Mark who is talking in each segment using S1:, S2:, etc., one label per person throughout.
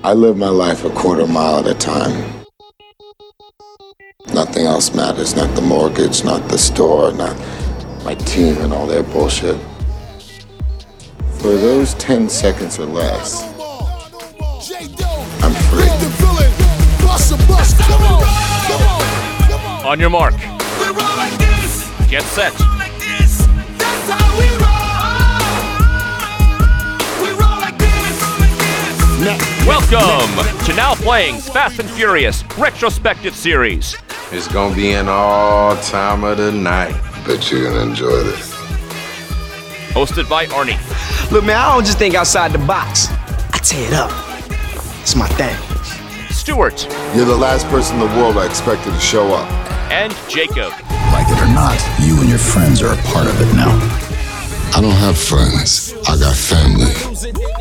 S1: I live my life a quarter mile at a time. Nothing else matters, not the mortgage, not the store, not my team and all their bullshit. For those 10 seconds or less, I'm free.
S2: On your mark. Get set. Welcome to Now Playing's Fast and Furious Retrospective Series.
S3: It's gonna be an all time of the night.
S1: Bet you're gonna enjoy this.
S2: Hosted by Arnie.
S4: Look, man, I don't just think outside the box. I tear it up. It's my thing.
S2: Stuart
S1: You're the last person in the world I expected to show up.
S2: and Jacob.
S5: Like it or not, you and your friends are a part of it now.
S1: I don't have friends, I got family.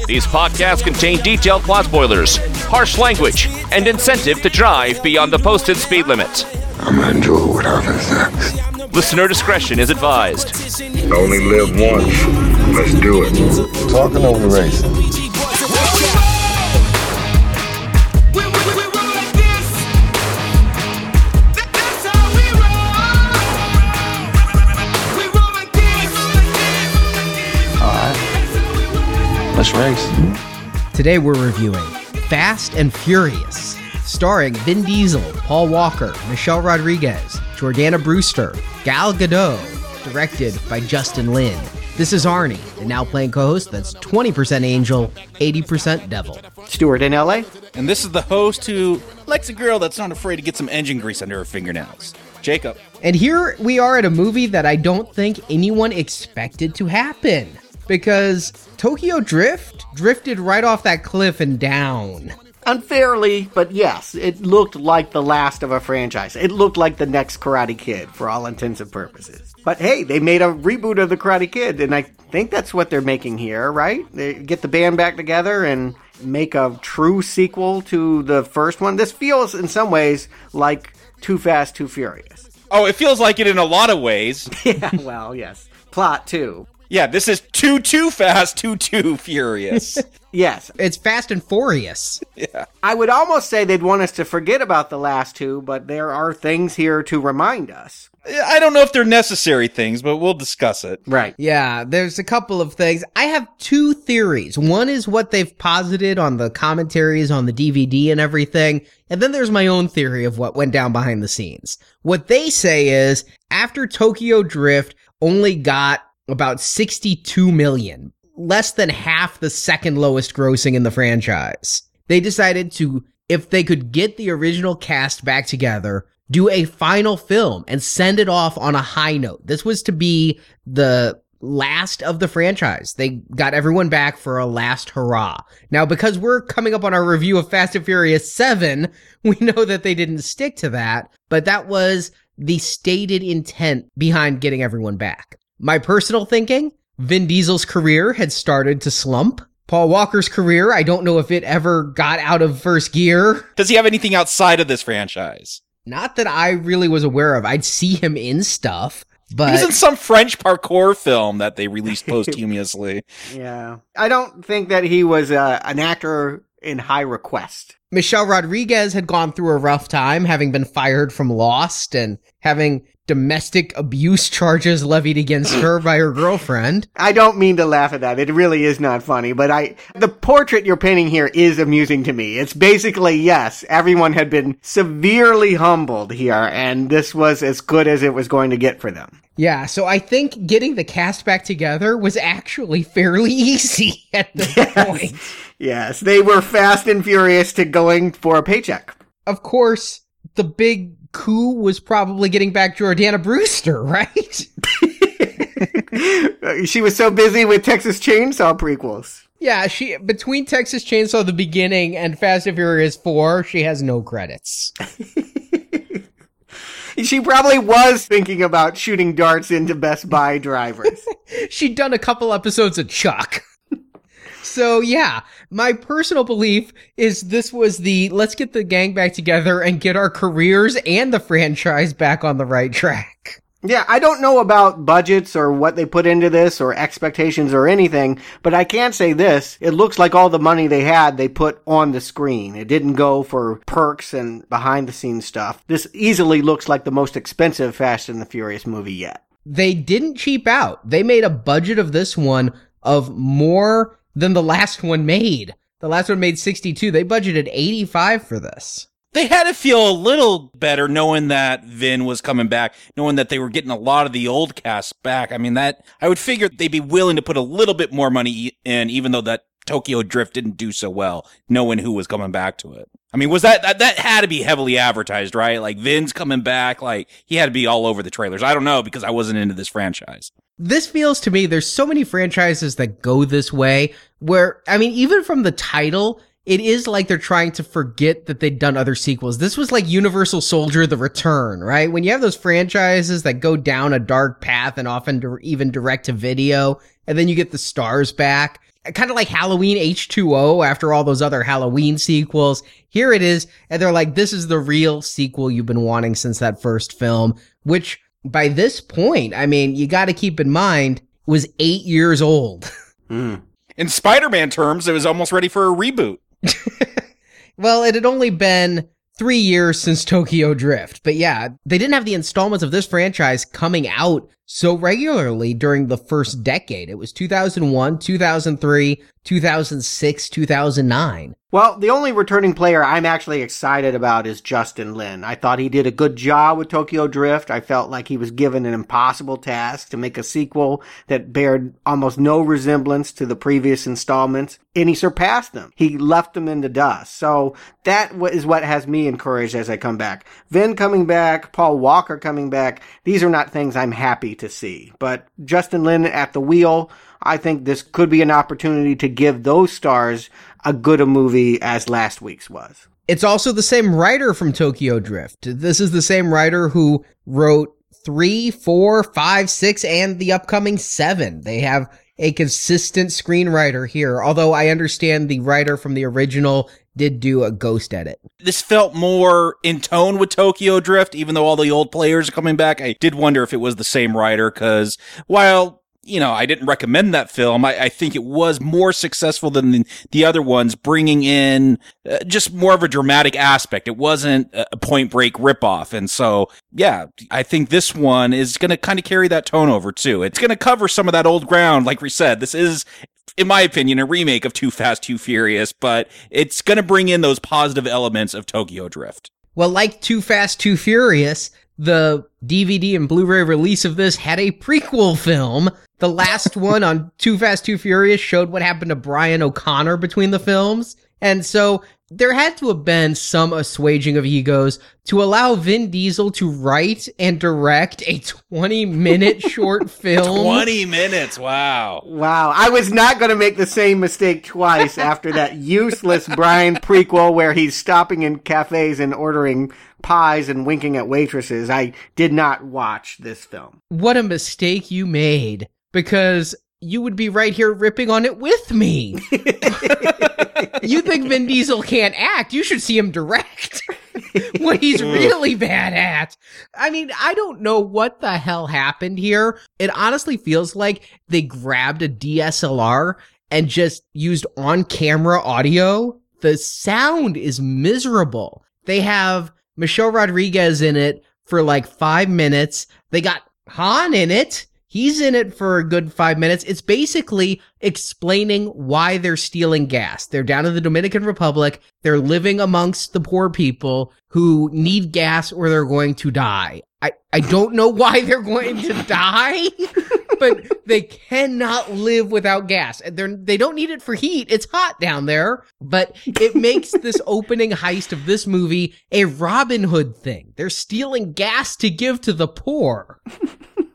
S2: These podcasts contain detailed plot spoilers, harsh language, and incentive to drive beyond the posted speed limit.
S1: I'm gonna enjoy what happens next.
S2: Listener discretion is advised.
S3: Only live once. Let's do it.
S1: Talking over racing.
S4: Let's race.
S6: Today we're reviewing Fast and Furious, starring Vin Diesel, Paul Walker, Michelle Rodriguez, Jordana Brewster, Gal Gadot, directed by Justin Lin. This is Arnie, the now playing co-host that's 20% angel, 80% devil.
S7: Stuart Wahlin.
S8: And this is the host who likes a girl that's not afraid to get some engine grease under her fingernails. Jacob.
S6: And here we are at a movie that I don't think anyone expected to happen. Because Tokyo Drift drifted right off that cliff and down.
S7: Unfairly, but yes, it looked like the last of a franchise. It looked like the next Karate Kid for all intents and purposes. But hey, they made a reboot of the Karate Kid, and I think that's what they're making here, right? They get the band back together and make a true sequel to the first one. This feels in some ways like Too Fast, Too Furious.
S8: Oh, it feels like it in a lot of ways.
S7: Yeah, well, yes. Plot too.
S8: Yeah, this is too too fast, too too furious.
S7: Yes,
S6: It's Fast and Furious. Yeah.
S7: I would almost say they'd want us to forget about the last two, but there are things here to remind us.
S8: I don't know if they're necessary things, but we'll discuss it.
S7: Right.
S6: Yeah, there's a couple of things. I have two theories. One is what they've posited on the commentaries on the DVD and everything. And then there's my own theory of what went down behind the scenes. What they say is after Tokyo Drift only got about 62 million, less than half the second lowest grossing in the franchise. They decided to, if they could get the original cast back together, do a final film and send it off on a high note. This was to be the last of the franchise. They got everyone back for a last hurrah. Now, because we're coming up on our review of Fast and Furious 7, we know that they didn't stick to that, but that was the stated intent behind getting everyone back. My personal thinking, Vin Diesel's career had started to slump. Paul Walker's career, I don't know if it ever got out of first gear.
S8: Does he have anything outside of this franchise?
S6: Not that I really was aware of. I'd see him in stuff, But He
S8: was in some French parkour film that they released posthumously.
S7: Yeah. I don't think that he was uh, an actor in high request.
S6: Michelle Rodriguez had gone through a rough time, having been fired from Lost and having domestic abuse charges levied against her by her girlfriend.
S7: I don't mean to laugh at that. It really is not funny, but I, the portrait you're painting here is amusing to me. It's basically, yes, everyone had been severely humbled here, and this was as good as it was going to get for them.
S6: Yeah, so I think getting the cast back together was actually fairly easy at this point.
S7: Yes, they were fast and furious to going for a paycheck.
S6: Of course, the big coup was probably getting back Jordana Brewster, right?
S7: she was so busy with Texas Chainsaw prequels.
S6: Yeah, she between Texas Chainsaw the beginning and Fast and Furious 4, she has no credits.
S7: She probably was thinking about shooting darts into Best Buy drivers.
S6: She'd done a couple episodes of Chuck. So yeah, my personal belief is this was the let's get the gang back together and get our careers and the franchise back on the right track.
S7: Yeah, I don't know about budgets or what they put into this or expectations or anything, but I can say this. It looks like all the money they had, they put on the screen. It didn't go for perks and behind the scenes stuff. This easily looks like the most expensive Fast and the Furious movie yet.
S6: They didn't cheap out. They made a budget of this one of more than the last one made. The last one made 62. They budgeted 85 for this.
S8: They had to feel a little better knowing that Vin was coming back, knowing that they were getting a lot of the old cast back. I mean, that I would figure they'd be willing to put a little bit more money in, even though that Tokyo Drift didn't do so well, knowing who was coming back to it. I mean, was that, that, that had to be heavily advertised, right? Like Vin's coming back, like he had to be all over the trailers. I don't know because I wasn't into this franchise.
S6: This feels to me, there's so many franchises that go this way where, I mean, even from the title, it is like they're trying to forget that they'd done other sequels. This was like Universal Soldier The Return, right? When you have those franchises that go down a dark path and often even direct to video, and then you get the stars back, kind of like Halloween H2O after all those other Halloween sequels. Here it is, and they're like, this is the real sequel you've been wanting since that first film, which by this point, I mean, you got to keep in mind, was eight years old. Hmm.
S8: In Spider-Man terms, it was almost ready for a reboot.
S6: Well, it had only been three years since Tokyo Drift, but yeah, they didn't have the installments of this franchise coming out so regularly during the first decade. It was 2001, 2003, 2006, 2009.
S7: Well, the only returning player I'm actually excited about is Justin Lin. I thought he did a good job with Tokyo Drift. I felt like he was given an impossible task to make a sequel that bared almost no resemblance to the previous installments, and he surpassed them. He left them in the dust. So that is what has me encouraged as I come back. Vin coming back, Paul Walker coming back. These are not things I'm happy to see. But Justin Lin at the wheel, I think this could be an opportunity to give those stars a good a movie as last week's was.
S6: It's also the same writer from Tokyo Drift. This is the same writer who wrote three, four, five, six, and the upcoming seven. They have a consistent screenwriter here, although I understand the writer from the original did do a ghost edit.
S8: This felt more in tone with Tokyo Drift, even though all the old players are coming back. I did wonder if it was the same writer, because while you know, I didn't recommend that film. I, I, think it was more successful than the, the other ones, bringing in uh, just more of a dramatic aspect. It wasn't a point break ripoff. And so, yeah, I think this one is going to kind of carry that tone over too. It's going to cover some of that old ground. Like we said, this is, in my opinion, a remake of Too Fast, Too Furious, but it's going to bring in those positive elements of Tokyo Drift.
S6: Well, like Too Fast, Too Furious, the DVD and Blu-ray release of this had a prequel film. The last one on Too Fast, Too Furious showed what happened to Brian O'Connor between the films. And so there had to have been some assuaging of egos to allow Vin Diesel to write and direct a 20 minute short film.
S8: 20 minutes. Wow.
S7: Wow. I was not going to make the same mistake twice after that useless Brian prequel where he's stopping in cafes and ordering pies and winking at waitresses. I did not watch this film.
S6: What a mistake you made because you would be right here ripping on it with me. you think Vin Diesel can't act? You should see him direct. what he's really bad at. I mean, I don't know what the hell happened here. It honestly feels like they grabbed a DSLR and just used on camera audio. The sound is miserable. They have Michelle Rodriguez in it for like five minutes. They got Han in it. He's in it for a good five minutes. It's basically explaining why they're stealing gas. They're down in the Dominican Republic. They're living amongst the poor people who need gas or they're going to die. I, I don't know why they're going to die, but they cannot live without gas. They're, they don't need it for heat. It's hot down there, but it makes this opening heist of this movie a Robin Hood thing. They're stealing gas to give to the poor.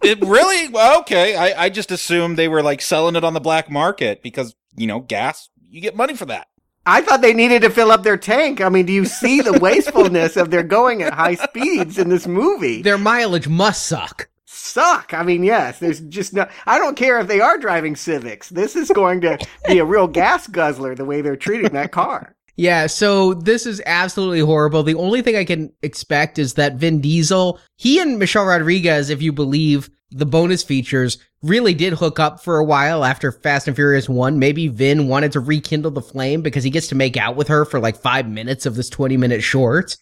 S8: It really well, okay. I, I just assumed they were like selling it on the black market because you know gas. You get money for that.
S7: I thought they needed to fill up their tank. I mean, do you see the wastefulness of their going at high speeds in this movie?
S6: Their mileage must suck.
S7: Suck. I mean, yes, there's just no, I don't care if they are driving Civics. This is going to be a real gas guzzler the way they're treating that car.
S6: Yeah, so this is absolutely horrible. The only thing I can expect is that Vin Diesel, he and Michelle Rodriguez, if you believe the bonus features, really did hook up for a while after Fast and Furious 1. Maybe Vin wanted to rekindle the flame because he gets to make out with her for like five minutes of this 20 minute short.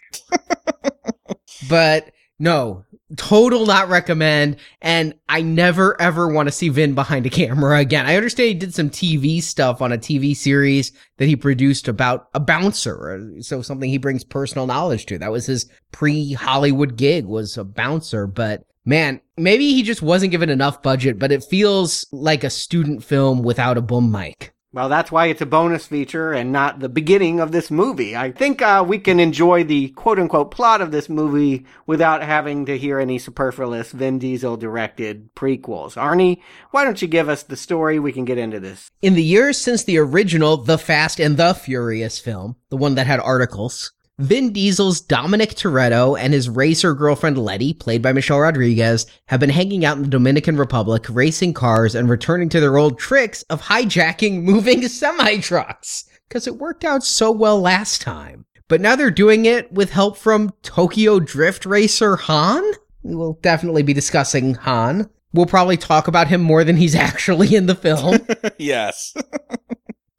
S6: but no, total not recommend. And I never ever want to see Vin behind a camera again. I understand he did some TV stuff on a TV series that he produced about a bouncer. So something he brings personal knowledge to. That was his pre Hollywood gig was a bouncer, but man, maybe he just wasn't given enough budget, but it feels like a student film without a boom mic.
S7: Well, that's why it's a bonus feature and not the beginning of this movie. I think uh, we can enjoy the quote unquote plot of this movie without having to hear any superfluous Vin Diesel directed prequels. Arnie, why don't you give us the story? We can get into this.
S6: In the years since the original The Fast and the Furious film, the one that had articles, Vin Diesel's Dominic Toretto and his racer girlfriend Letty, played by Michelle Rodriguez, have been hanging out in the Dominican Republic, racing cars and returning to their old tricks of hijacking moving semi trucks. Because it worked out so well last time. But now they're doing it with help from Tokyo Drift racer Han? We will definitely be discussing Han. We'll probably talk about him more than he's actually in the film.
S8: yes.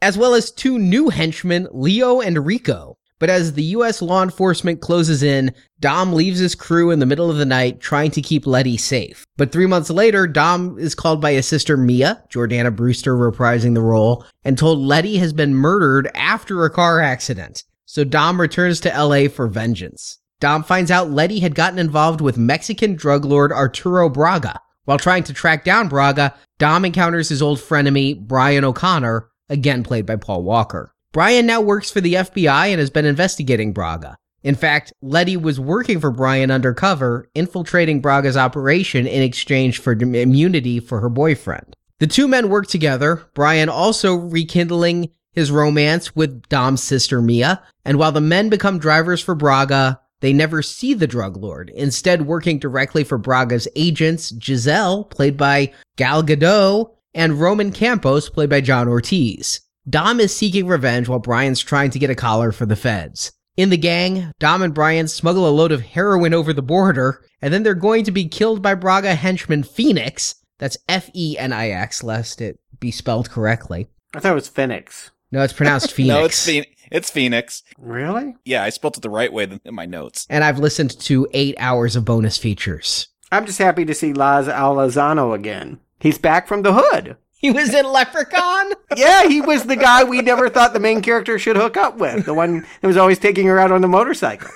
S6: as well as two new henchmen, Leo and Rico. But as the US law enforcement closes in, Dom leaves his crew in the middle of the night trying to keep Letty safe. But three months later, Dom is called by his sister Mia, Jordana Brewster reprising the role, and told Letty has been murdered after a car accident. So Dom returns to LA for vengeance. Dom finds out Letty had gotten involved with Mexican drug lord Arturo Braga. While trying to track down Braga, Dom encounters his old frenemy, Brian O'Connor, again played by Paul Walker. Brian now works for the FBI and has been investigating Braga. In fact, Letty was working for Brian undercover, infiltrating Braga's operation in exchange for immunity for her boyfriend. The two men work together, Brian also rekindling his romance with Dom's sister Mia, and while the men become drivers for Braga, they never see the drug lord, instead working directly for Braga's agents, Giselle, played by Gal Gadot, and Roman Campos, played by John Ortiz. Dom is seeking revenge while Brian's trying to get a collar for the feds. In the gang, Dom and Brian smuggle a load of heroin over the border, and then they're going to be killed by Braga henchman Phoenix. That's F E N I X, lest it be spelled correctly.
S7: I thought it was Phoenix.
S6: No, it's pronounced Phoenix.
S8: no, it's Phoenix. It's Phoenix.
S7: Really?
S8: Yeah, I spelled it the right way in my notes.
S6: And I've listened to eight hours of bonus features.
S7: I'm just happy to see Laz Alonso again. He's back from the hood.
S6: He was in Leprechaun?
S7: yeah, he was the guy we never thought the main character should hook up with. The one that was always taking her out on the motorcycle.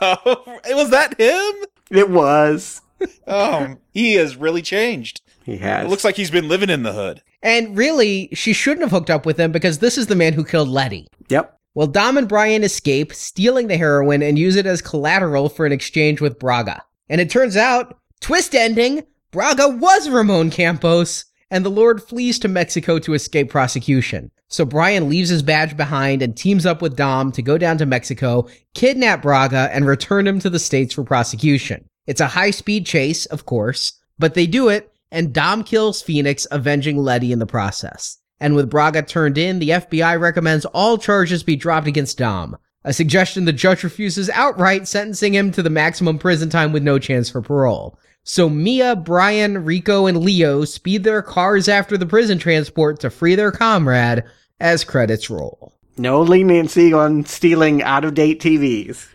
S8: oh, was that him?
S7: It was.
S8: Oh, he has really changed.
S7: He has.
S8: It looks like he's been living in the hood.
S6: And really, she shouldn't have hooked up with him because this is the man who killed Letty.
S7: Yep.
S6: Well, Dom and Brian escape, stealing the heroin and use it as collateral for an exchange with Braga. And it turns out, twist ending, Braga was Ramon Campos, and the Lord flees to Mexico to escape prosecution. So Brian leaves his badge behind and teams up with Dom to go down to Mexico, kidnap Braga, and return him to the States for prosecution. It's a high speed chase, of course, but they do it, and Dom kills Phoenix, avenging Letty in the process. And with Braga turned in, the FBI recommends all charges be dropped against Dom. A suggestion the judge refuses outright, sentencing him to the maximum prison time with no chance for parole. So Mia, Brian, Rico, and Leo speed their cars after the prison transport to free their comrade as credits roll.
S7: No leniency on stealing out of date TVs.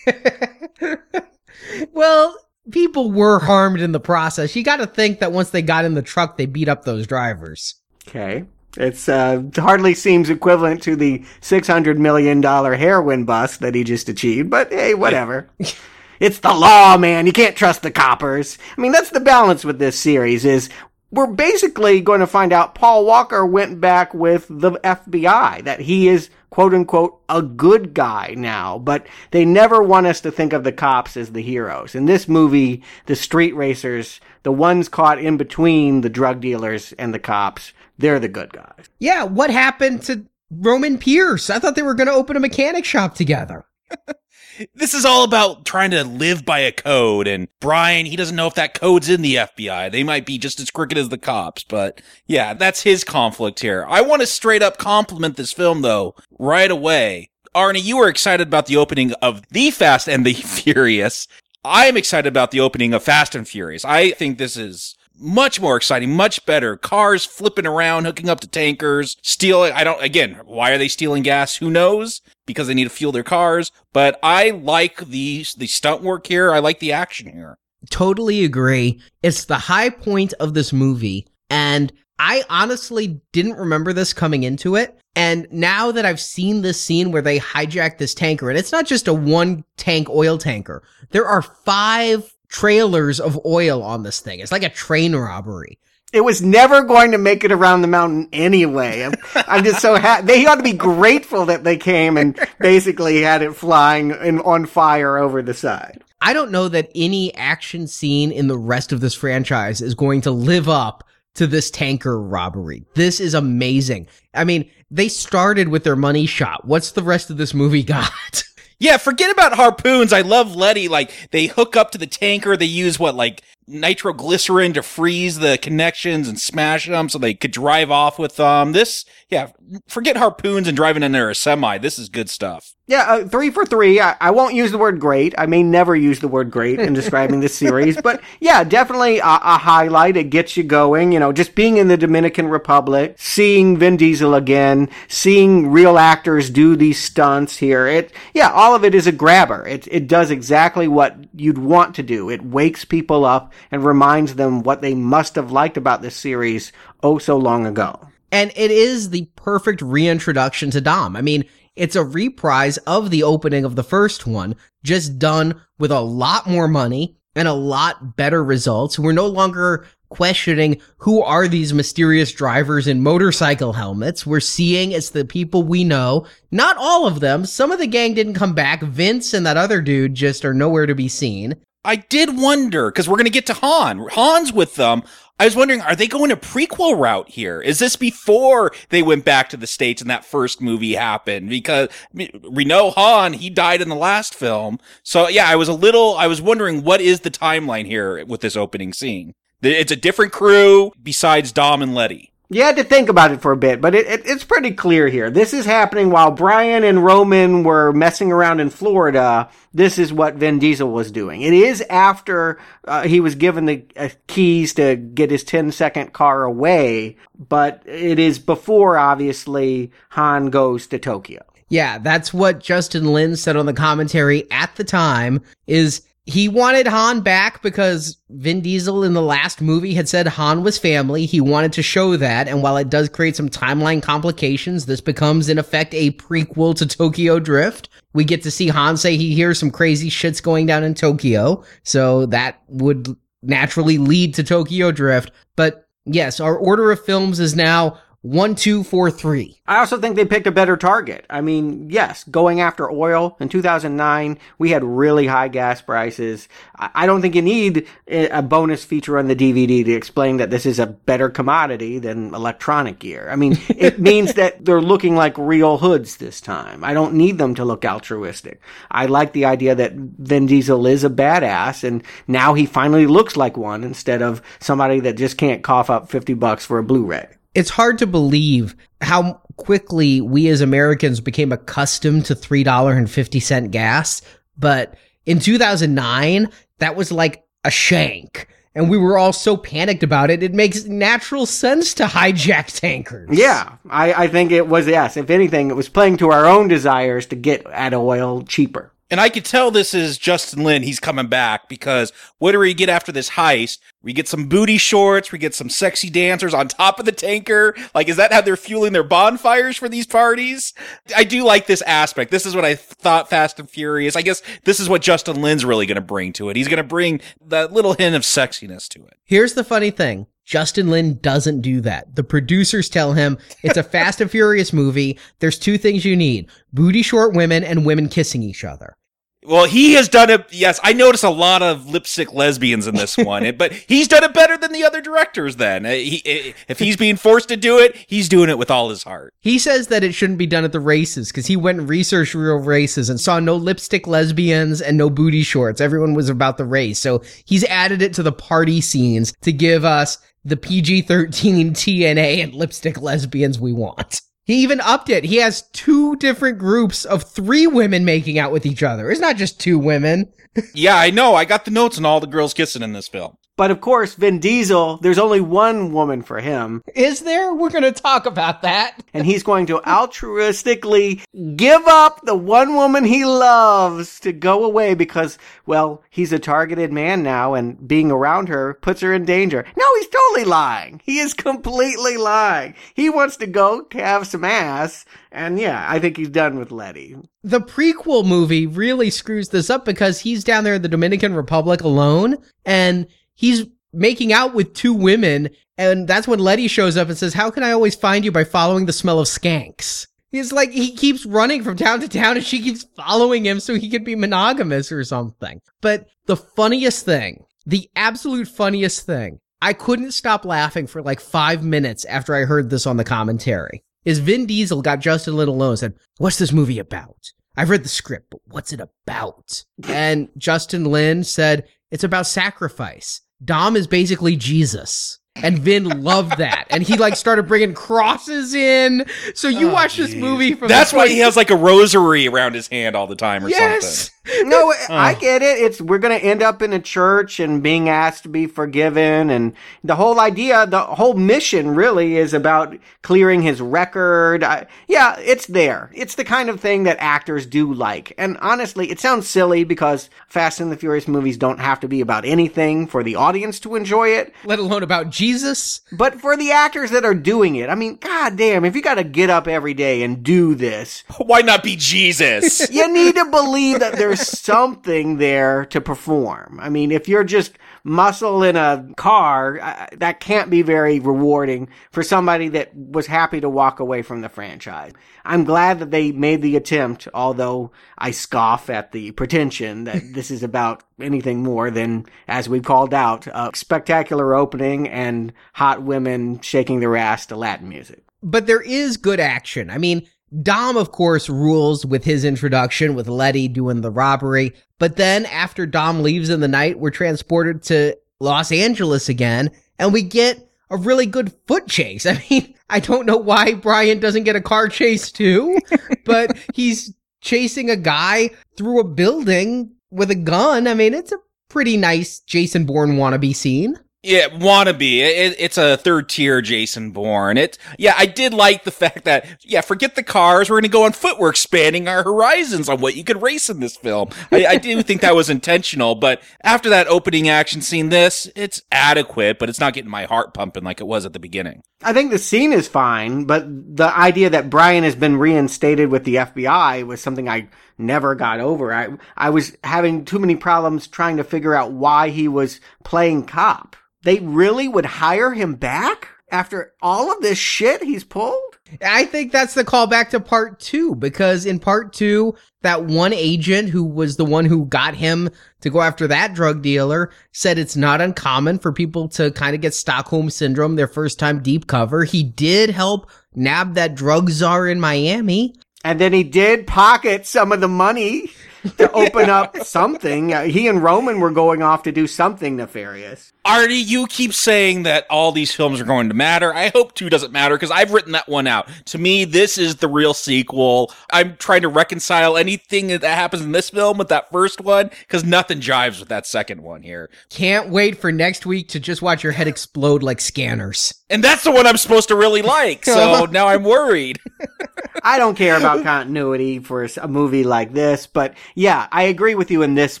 S6: well, people were harmed in the process. You got to think that once they got in the truck, they beat up those drivers.
S7: Okay. It's uh, hardly seems equivalent to the six hundred million dollar heroin bust that he just achieved, but hey, whatever. it's the law, man. You can't trust the coppers. I mean, that's the balance with this series is we're basically going to find out Paul Walker went back with the FBI, that he is quote unquote a good guy now, but they never want us to think of the cops as the heroes. In this movie, the street racers, the ones caught in between the drug dealers and the cops, they're the good guys.
S6: Yeah, what happened to Roman Pierce? I thought they were going to open a mechanic shop together.
S8: this is all about trying to live by a code. And Brian, he doesn't know if that code's in the FBI. They might be just as crooked as the cops. But yeah, that's his conflict here. I want to straight up compliment this film though, right away. Arnie, you were excited about the opening of The Fast and the Furious. I'm excited about the opening of Fast and Furious. I think this is much more exciting, much better. Cars flipping around, hooking up to tankers, stealing. I don't, again, why are they stealing gas? Who knows? Because they need to fuel their cars. But I like the, the stunt work here. I like the action here.
S6: Totally agree. It's the high point of this movie. And I honestly didn't remember this coming into it. And now that I've seen this scene where they hijack this tanker, and it's not just a one tank oil tanker, there are five trailers of oil on this thing. It's like a train robbery.
S7: It was never going to make it around the mountain anyway. I'm, I'm just so happy. They ought to be grateful that they came and basically had it flying and on fire over the side.
S6: I don't know that any action scene in the rest of this franchise is going to live up to this tanker robbery. This is amazing. I mean, they started with their money shot. What's the rest of this movie got?
S8: Yeah, forget about harpoons. I love Letty. Like they hook up to the tanker. They use what like nitroglycerin to freeze the connections and smash them so they could drive off with them. This, yeah, forget harpoons and driving in there a semi. This is good stuff.
S7: Yeah, uh, three for three. I, I, won't use the word great. I may never use the word great in describing this series, but yeah, definitely a, a, highlight. It gets you going. You know, just being in the Dominican Republic, seeing Vin Diesel again, seeing real actors do these stunts here. It, yeah, all of it is a grabber. It, it does exactly what you'd want to do. It wakes people up and reminds them what they must have liked about this series oh so long ago.
S6: And it is the perfect reintroduction to Dom. I mean, it's a reprise of the opening of the first one, just done with a lot more money and a lot better results. We're no longer questioning who are these mysterious drivers in motorcycle helmets. We're seeing it's the people we know. Not all of them. Some of the gang didn't come back. Vince and that other dude just are nowhere to be seen.
S8: I did wonder because we're going to get to Han. Han's with them. I was wondering, are they going a prequel route here? Is this before they went back to the States and that first movie happened? Because we know Han, he died in the last film. So yeah, I was a little, I was wondering what is the timeline here with this opening scene? It's a different crew besides Dom and Letty.
S7: You had to think about it for a bit, but it, it, it's pretty clear here. This is happening while Brian and Roman were messing around in Florida. This is what Vin Diesel was doing. It is after uh, he was given the uh, keys to get his 10 second car away, but it is before, obviously, Han goes to Tokyo.
S6: Yeah, that's what Justin Lin said on the commentary at the time is he wanted Han back because Vin Diesel in the last movie had said Han was family. He wanted to show that. And while it does create some timeline complications, this becomes in effect a prequel to Tokyo Drift. We get to see Han say he hears some crazy shits going down in Tokyo. So that would naturally lead to Tokyo Drift. But yes, our order of films is now one, two, four, three.
S7: I also think they picked a better target. I mean, yes, going after oil in 2009, we had really high gas prices. I don't think you need a bonus feature on the DVD to explain that this is a better commodity than electronic gear. I mean, it means that they're looking like real hoods this time. I don't need them to look altruistic. I like the idea that Vin Diesel is a badass and now he finally looks like one instead of somebody that just can't cough up 50 bucks for a Blu-ray
S6: it's hard to believe how quickly we as Americans became accustomed to $3.50 gas. But in 2009, that was like a shank. And we were all so panicked about it. It makes natural sense to hijack tankers.
S7: Yeah, I, I think it was, yes. If anything, it was playing to our own desires to get at oil cheaper.
S8: And I could tell this is Justin Lin. He's coming back because what do we get after this heist? We get some booty shorts. We get some sexy dancers on top of the tanker. Like, is that how they're fueling their bonfires for these parties? I do like this aspect. This is what I thought Fast and Furious. I guess this is what Justin Lin's really going to bring to it. He's going to bring that little hint of sexiness to it.
S6: Here's the funny thing. Justin Lin doesn't do that. The producers tell him it's a Fast and Furious movie. There's two things you need booty short women and women kissing each other.
S8: Well, he has done it. Yes, I notice a lot of lipstick lesbians in this one, but he's done it better than the other directors. Then, Uh, he, eh, if he's being forced to do it, he's doing it with all his heart.
S6: He says that it shouldn't be done at the races because he went and researched real races and saw no lipstick lesbians and no booty shorts. Everyone was about the race. So he's added it to the party scenes to give us the PG 13 TNA and lipstick lesbians we want. He even upped it. He has two different groups of three women making out with each other. It's not just two women.
S8: Yeah, I know. I got the notes on all the girls kissing in this film.
S7: But of course, Vin Diesel, there's only one woman for him,
S6: Is there? We're going to talk about that.
S7: and he's going to altruistically give up the one woman he loves to go away because, well, he's a targeted man now, and being around her puts her in danger. No, he's totally lying. He is completely lying. He wants to go to have some ass, and yeah, I think he's done with Letty.
S6: The prequel movie really screws this up because he's down there in the Dominican Republic alone and he's making out with two women. And that's when Letty shows up and says, How can I always find you by following the smell of skanks? He's like, he keeps running from town to town and she keeps following him so he could be monogamous or something. But the funniest thing, the absolute funniest thing, I couldn't stop laughing for like five minutes after I heard this on the commentary. Is Vin Diesel got Justin Lin alone and said, What's this movie about? I've read the script, but what's it about? And Justin Lin said, It's about sacrifice. Dom is basically Jesus. And Vin loved that. And he like started bringing crosses in. So you oh, watch this movie from
S8: That's
S6: the
S8: why he has like a rosary around his hand all the time or
S6: Yes.
S8: something.
S7: No, I get it. It's we're going to end up in a church and being asked to be forgiven and the whole idea, the whole mission really is about clearing his record. I, yeah, it's there. It's the kind of thing that actors do like. And honestly, it sounds silly because Fast and the Furious movies don't have to be about anything for the audience to enjoy it.
S6: Let alone about Jesus.
S7: But for the actors that are doing it, I mean, god damn, if you got to get up every day and do this,
S8: Why not be Jesus?
S7: you need to believe that there's something there to perform. I mean, if you're just muscle in a car, that can't be very rewarding for somebody that was happy to walk away from the franchise. I'm glad that they made the attempt, although I scoff at the pretension that this is about anything more than, as we called out, a spectacular opening and hot women shaking their ass to Latin music.
S6: But there is good action. I mean, Dom, of course, rules with his introduction with Letty doing the robbery. But then after Dom leaves in the night, we're transported to Los Angeles again and we get a really good foot chase. I mean, I don't know why Brian doesn't get a car chase too, but he's chasing a guy through a building with a gun. I mean, it's a pretty nice Jason Bourne wannabe scene.
S8: Yeah, wannabe. It, it's a third tier Jason Bourne. It, yeah, I did like the fact that, yeah, forget the cars. We're going to go on footwork, expanding our horizons on what you could race in this film. I, I do think that was intentional, but after that opening action scene, this, it's adequate, but it's not getting my heart pumping like it was at the beginning.
S7: I think the scene is fine, but the idea that Brian has been reinstated with the FBI was something I never got over. I I was having too many problems trying to figure out why he was playing cop. They really would hire him back after all of this shit he's pulled?
S6: I think that's the callback to part two because in part two, that one agent who was the one who got him to go after that drug dealer said it's not uncommon for people to kind of get Stockholm syndrome their first time deep cover. He did help nab that drug czar in Miami.
S7: And then he did pocket some of the money to open up something. Uh, he and Roman were going off to do something nefarious.
S8: Arnie, you keep saying that all these films are going to matter. I hope two doesn't matter because I've written that one out. To me, this is the real sequel. I'm trying to reconcile anything that happens in this film with that first one because nothing jives with that second one here.
S6: Can't wait for next week to just watch your head explode like scanners.
S8: And that's the one I'm supposed to really like. So now I'm worried.
S7: I don't care about continuity for a movie like this, but yeah, I agree with you in this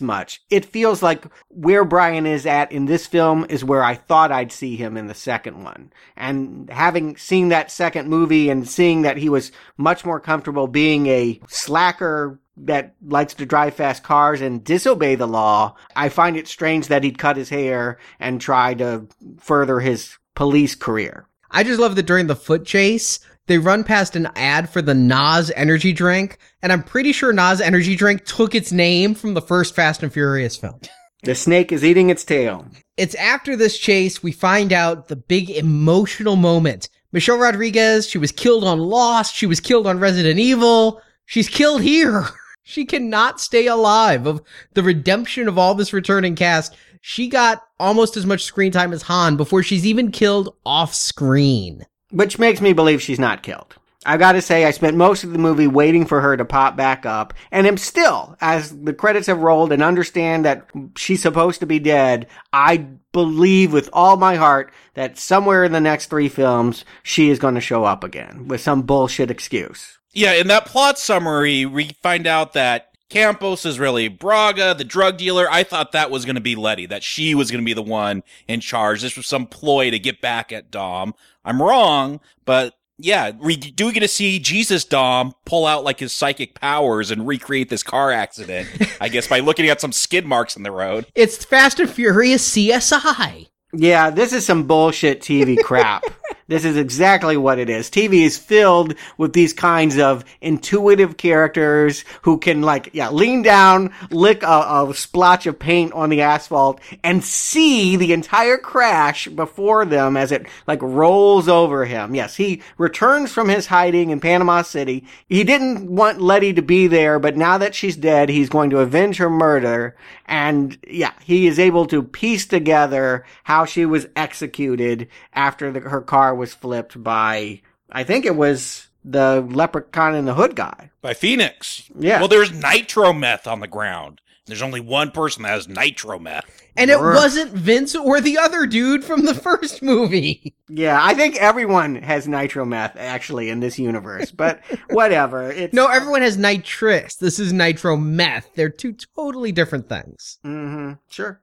S7: much. It feels like where Brian is at in this film is where I thought I'd see him in the second one. And having seen that second movie and seeing that he was much more comfortable being a slacker that likes to drive fast cars and disobey the law, I find it strange that he'd cut his hair and try to further his police career.
S6: I just love that during the foot chase, they run past an ad for the NOS energy drink, and I'm pretty sure NOS energy drink took its name from the first Fast and Furious film.
S7: The snake is eating its tail.
S6: It's after this chase we find out the big emotional moment. Michelle Rodriguez, she was killed on Lost, she was killed on Resident Evil, she's killed here. She cannot stay alive of the redemption of all this returning cast. She got almost as much screen time as Han before she's even killed off screen.
S7: Which makes me believe she's not killed. I've gotta say, I spent most of the movie waiting for her to pop back up, and am still, as the credits have rolled and understand that she's supposed to be dead, I believe with all my heart that somewhere in the next three films, she is gonna show up again with some bullshit excuse.
S8: Yeah, in that plot summary, we find out that Campos is really Braga, the drug dealer. I thought that was going to be Letty, that she was going to be the one in charge. This was some ploy to get back at Dom. I'm wrong, but yeah, we do we get to see Jesus Dom pull out like his psychic powers and recreate this car accident. I guess by looking at some skid marks in the road.
S6: It's Fast and Furious CSI.
S7: Yeah, this is some bullshit TV crap. this is exactly what it is. TV is filled with these kinds of intuitive characters who can like, yeah, lean down, lick a, a splotch of paint on the asphalt and see the entire crash before them as it like rolls over him. Yes, he returns from his hiding in Panama City. He didn't want Letty to be there, but now that she's dead, he's going to avenge her murder. And yeah, he is able to piece together how she was executed after the, her car was flipped by, I think it was the leprechaun in the hood guy.
S8: By Phoenix.
S7: Yeah.
S8: Well, there's nitro meth on the ground. There's only one person that has nitro meth.
S6: And it wasn't Vince or the other dude from the first movie.
S7: Yeah, I think everyone has nitro meth actually in this universe, but whatever. It's
S6: No, everyone has nitrous. This is nitro meth. They're two totally different things.
S7: hmm Sure.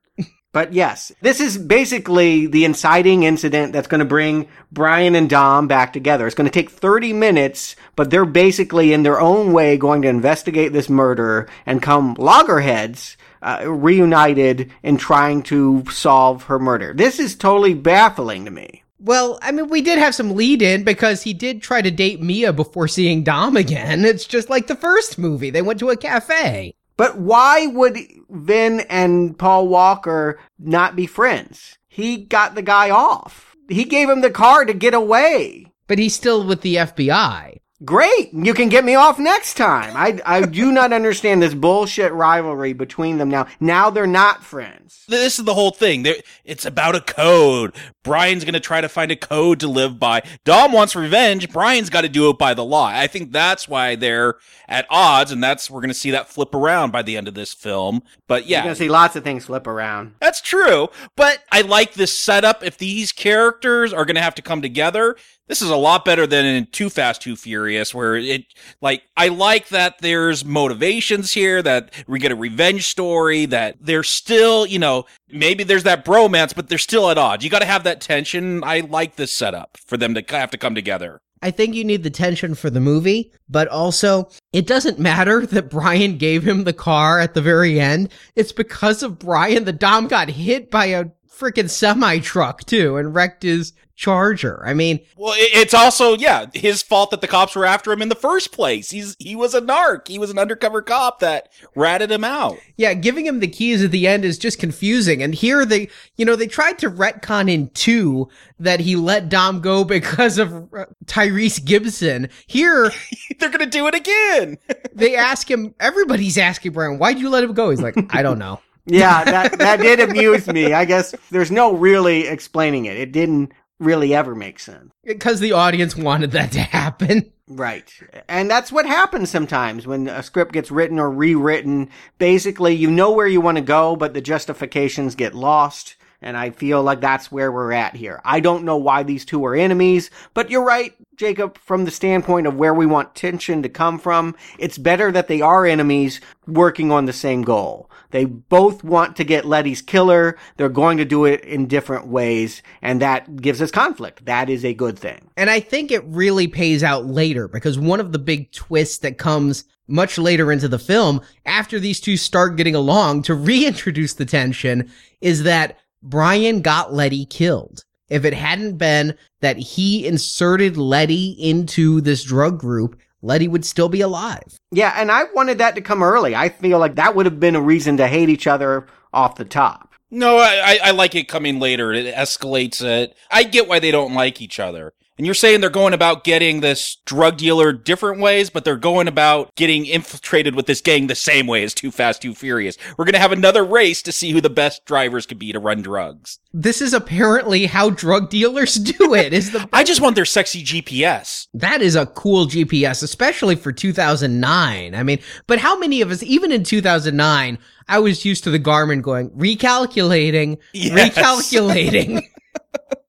S7: But yes, this is basically the inciting incident that's going to bring Brian and Dom back together. It's going to take 30 minutes, but they're basically in their own way going to investigate this murder and come loggerheads, uh, reunited in trying to solve her murder. This is totally baffling to me.
S6: Well, I mean, we did have some lead in because he did try to date Mia before seeing Dom again. It's just like the first movie. They went to a cafe.
S7: But why would Vin and Paul Walker not be friends? He got the guy off. He gave him the car to get away.
S6: But he's still with the FBI.
S7: Great. You can get me off next time. I, I do not understand this bullshit rivalry between them now. Now they're not friends.
S8: This is the whole thing. There, it's about a code. Brian's going to try to find a code to live by. Dom wants revenge. Brian's got to do it by the law. I think that's why they're at odds, and that's we're going to see that flip around by the end of this film. But yeah,
S7: You're to see lots of things flip around.
S8: that's true. But I like this setup. If these characters are going to have to come together, this is a lot better than in Too Fast, Too Furious, where it, like, I like that there's motivations here, that we get a revenge story, that they're still, you know, maybe there's that bromance, but they're still at odds. You got to have that tension. I like this setup for them to have to come together.
S6: I think you need the tension for the movie, but also it doesn't matter that Brian gave him the car at the very end. It's because of Brian that Dom got hit by a freaking semi truck too and wrecked his charger. I mean,
S8: Well, it's also yeah his fault that the cops were after him in the first place. He's he was a narc. He was an undercover cop that ratted him out.
S6: yeah, giving him the keys at the end is just confusing. And here they, you know, they tried to retcon in two that he let Dom go because of uh, Tyrese Gibson. Here,
S8: They're gonna do it again.
S6: they ask him, everybody's asking Brian, why'd you let him go? He's like, I don't know.
S7: Yeah, that, that did amuse me. I guess there's no really explaining it. It didn't really ever make sense.
S6: Because the audience wanted that to happen.
S7: Right. And that's what happens sometimes when a script gets written or rewritten. Basically, you know where you want to go, but the justifications get lost. And I feel like that's where we're at here. I don't know why these two are enemies, but you're right, Jacob, from the standpoint of where we want tension to come from. It's better that they are enemies working on the same goal. They both want to get Letty's killer. They're going to do it in different ways, and that gives us conflict. That is a good thing.
S6: And I think it really pays out later because one of the big twists that comes much later into the film after these two start getting along to reintroduce the tension is that Brian got Letty killed. if it hadn't been that he inserted Letty into this drug group, Letty would still be alive.
S7: Yeah, and I wanted that to come early. I feel like that would have been a reason to hate each other off the top.
S8: No, I, I, I like it coming later. It escalates it. I get why they don't like each other. And you're saying they're going about getting this drug dealer different ways, but they're going about getting infiltrated with this gang the same way as Too Fast, Too Furious. We're going to have another race to see who the best drivers could be to run drugs.
S6: This is apparently how drug dealers do it. Is the
S8: I just want their sexy GPS.
S6: That is a cool GPS, especially for 2009. I mean, but how many of us, even in 2009, I was used to the Garmin going, recalculating,
S8: Yes.
S6: recalculating.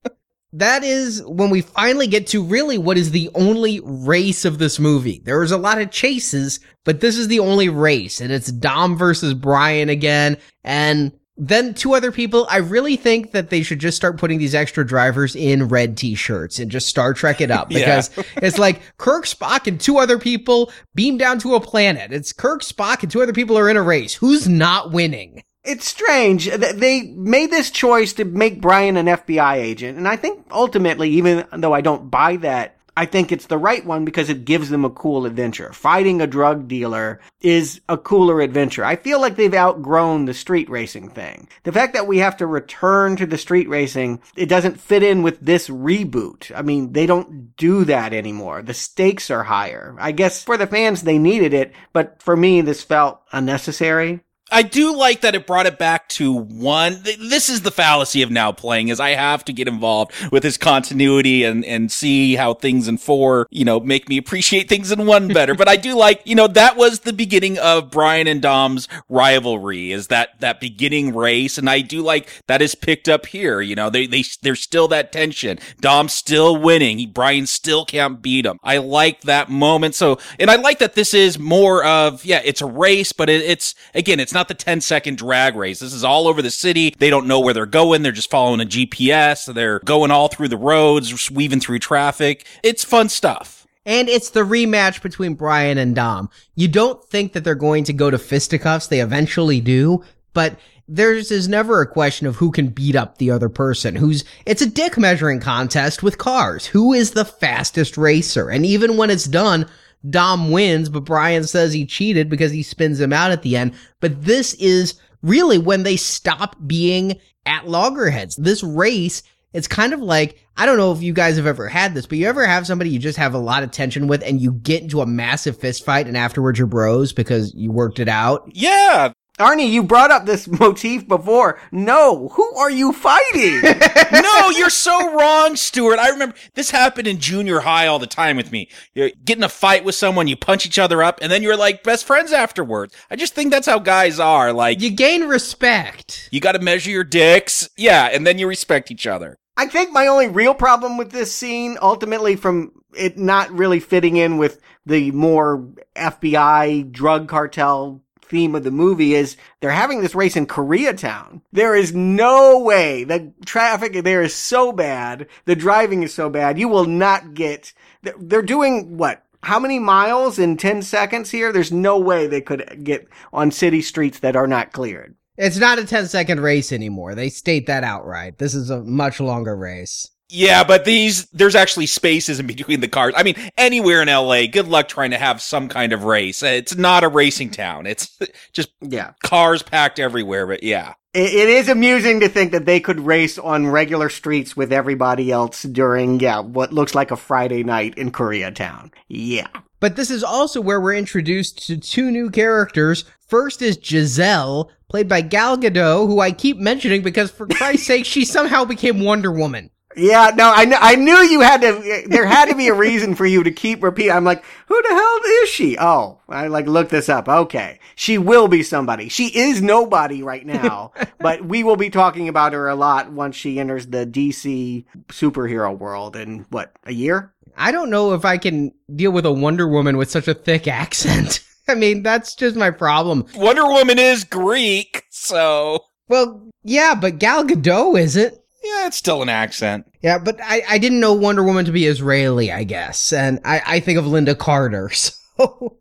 S6: that is when we finally get to really what is the only race of this movie. There was a lot of chases, but this is the only race, and it's Dom versus Brian again, and then two other people. I really think that they should just start putting these extra drivers in red t-shirts and just Star Trek it up because it's like Kirk, Spock, and two other people beam down to a planet. It's Kirk, Spock, and two other people are in a race. Who's not winning?
S7: It's strange. They made this choice to make Brian an FBI agent. And I think ultimately, even though I don't buy that, I think it's the right one because it gives them a cool adventure. Fighting a drug dealer is a cooler adventure. I feel like they've outgrown the street racing thing. The fact that we have to return to the street racing, it doesn't fit in with this reboot. I mean, they don't do that anymore. The stakes are higher. I guess for the fans, they needed it, but for me, this felt unnecessary.
S8: I do like that it brought it back to one. This is the fallacy of now playing is I have to get involved with his continuity and, and see how things in four, you know, make me appreciate things in one better. but I do like, you know, that was the beginning of Brian and Dom's rivalry is that, that beginning race. And I do like that is picked up here. You know, they, they, there's still that tension. Dom's still winning. He, Brian still can't beat him. I like that moment. So, and I like that this is more of, yeah, it's a race, but it, it's, again, it's not the 10 second drag race. This is all over the city. They don't know where they're going. They're just following a GPS. They're going all through the roads, weaving through traffic. It's fun stuff.
S6: And it's the rematch between Brian and Dom. You don't think that they're going to go to fisticuffs. They eventually do, but there's is never a question of who can beat up the other person. Who's, it's a dick measuring contest with cars. Who is the fastest racer? And even when it's done, Dom wins, but Brian says he cheated because he spins him out at the end. But this is really when they stop being at loggerheads. This race, it's kind of like, I don't know if you guys have ever had this, but you ever have somebody you just have a lot of tension with and you get into a massive fist fight and afterwards you're bros because you worked it out?
S8: Yeah.
S7: Arnie, you brought up this motif before. No, who are you fighting?
S8: no, you're so wrong, Stuart. I remember this happened in junior high all the time with me. You get in a fight with someone, you punch each other up, and then you're like best friends afterwards. I just think that's how guys are. Like,
S6: You gain respect.
S8: you got to measure your dicks. Yeah, and then you respect each other.
S7: I think my only real problem with this scene, ultimately from it not really fitting in with the more FBI drug cartel theme of the movie is they're having this race in Koreatown. There is no way the traffic there is so bad. The driving is so bad. You will not get, they're- doing what? How many miles in 10 seconds here? There's no way they could get on city streets that are not cleared.
S6: It's not a 10 second race anymore. They state that outright. This is a much longer race.
S8: Yeah, but these, there's actually spaces in between the cars. I mean, anywhere in LA, good luck trying to have some kind of race. It's not a racing town. It's just
S7: Yeah.
S8: cars packed everywhere, but yeah.
S7: It, it is amusing to think that they could race on regular streets with everybody else during, yeah, what looks like a Friday night in Koreatown. Yeah.
S6: But this is also where we're introduced to two new characters. First is Giselle, played by Gal Gadot, who I keep mentioning because for Christ's sake, she somehow became Wonder Woman.
S7: Yeah, no, I, kn- I knew you had to, there had to be a reason for you to keep repeating. I'm like, who the hell is she? Oh, I like look this up. Okay. She will be somebody. She is nobody right now, but we will be talking about her a lot once she enters the DC superhero world in what, a year?
S6: I don't know if I can deal with a Wonder Woman with such a thick accent. I mean, that's just my problem.
S8: Wonder Woman is Greek, so
S6: Well, yeah, but Gal Gadot isn't.
S8: Yeah, it's still an accent.
S6: Yeah, but I, I didn't know Wonder Woman to be Israeli, I guess. And I, I think of Lynda Carter. So,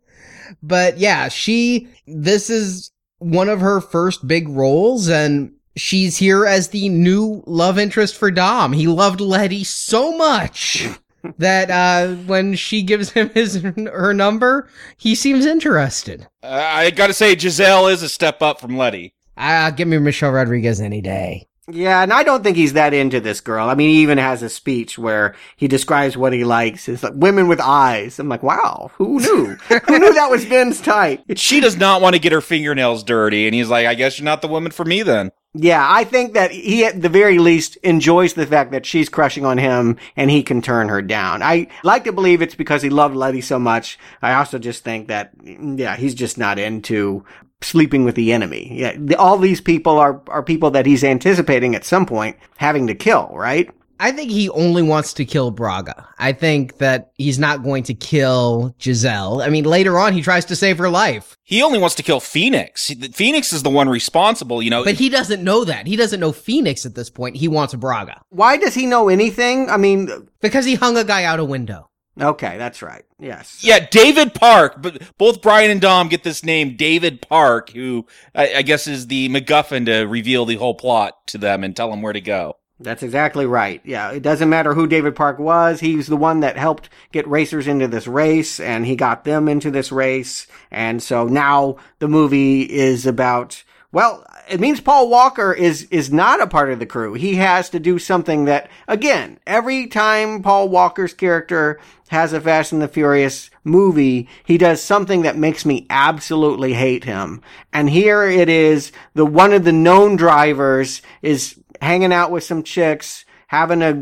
S6: but yeah, she, this is one of her first big roles. And she's here as the new love interest for Dom. He loved Letty so much that uh, when she gives him his her number, he seems interested.
S8: Uh, I gotta say, Giselle is a step up from Letty.
S6: Ah, give me Michelle Rodriguez any day.
S7: Yeah, and I don't think he's that into this girl. I mean, he even has a speech where he describes what he likes. It's like women with eyes. I'm like, wow, who knew? who knew that was Ben's type?
S8: She does not want to get her fingernails dirty, and he's like, I guess you're not the woman for me then.
S7: Yeah, I think that he at the very least enjoys the fact that she's crushing on him and he can turn her down. I like to believe it's because he loved Letty so much. I also just think that, mm, yeah, he's just not into sleeping with the enemy. Yeah, the, all these people are, are people that he's anticipating at some point having to kill, right?
S6: I think he only wants to kill Braga. I think that he's not going to kill Giselle. I mean, later on, he tries to save her life.
S8: He only wants to kill Phoenix. Phoenix is the one responsible, you know.
S6: But he doesn't know that. He doesn't know Phoenix at this point. He wants Braga.
S7: Why does he know anything? I mean,
S6: because he hung a guy out a window.
S7: Okay, that's right. Yes.
S8: Yeah, David Park. But both Brian and Dom get this name, David Park, who I, I guess is the MacGuffin to reveal the whole plot to them and tell them where to go.
S7: That's exactly right. Yeah, it doesn't matter who David Park was. He's the one that helped get racers into this race and he got them into this race. And so now the movie is about, well, it means Paul Walker is, is not a part of the crew. He has to do something that, again, every time Paul Walker's character has a Fast and the Furious movie, he does something that makes me absolutely hate him. And here it is, the one of the known drivers is hanging out with some chicks, having a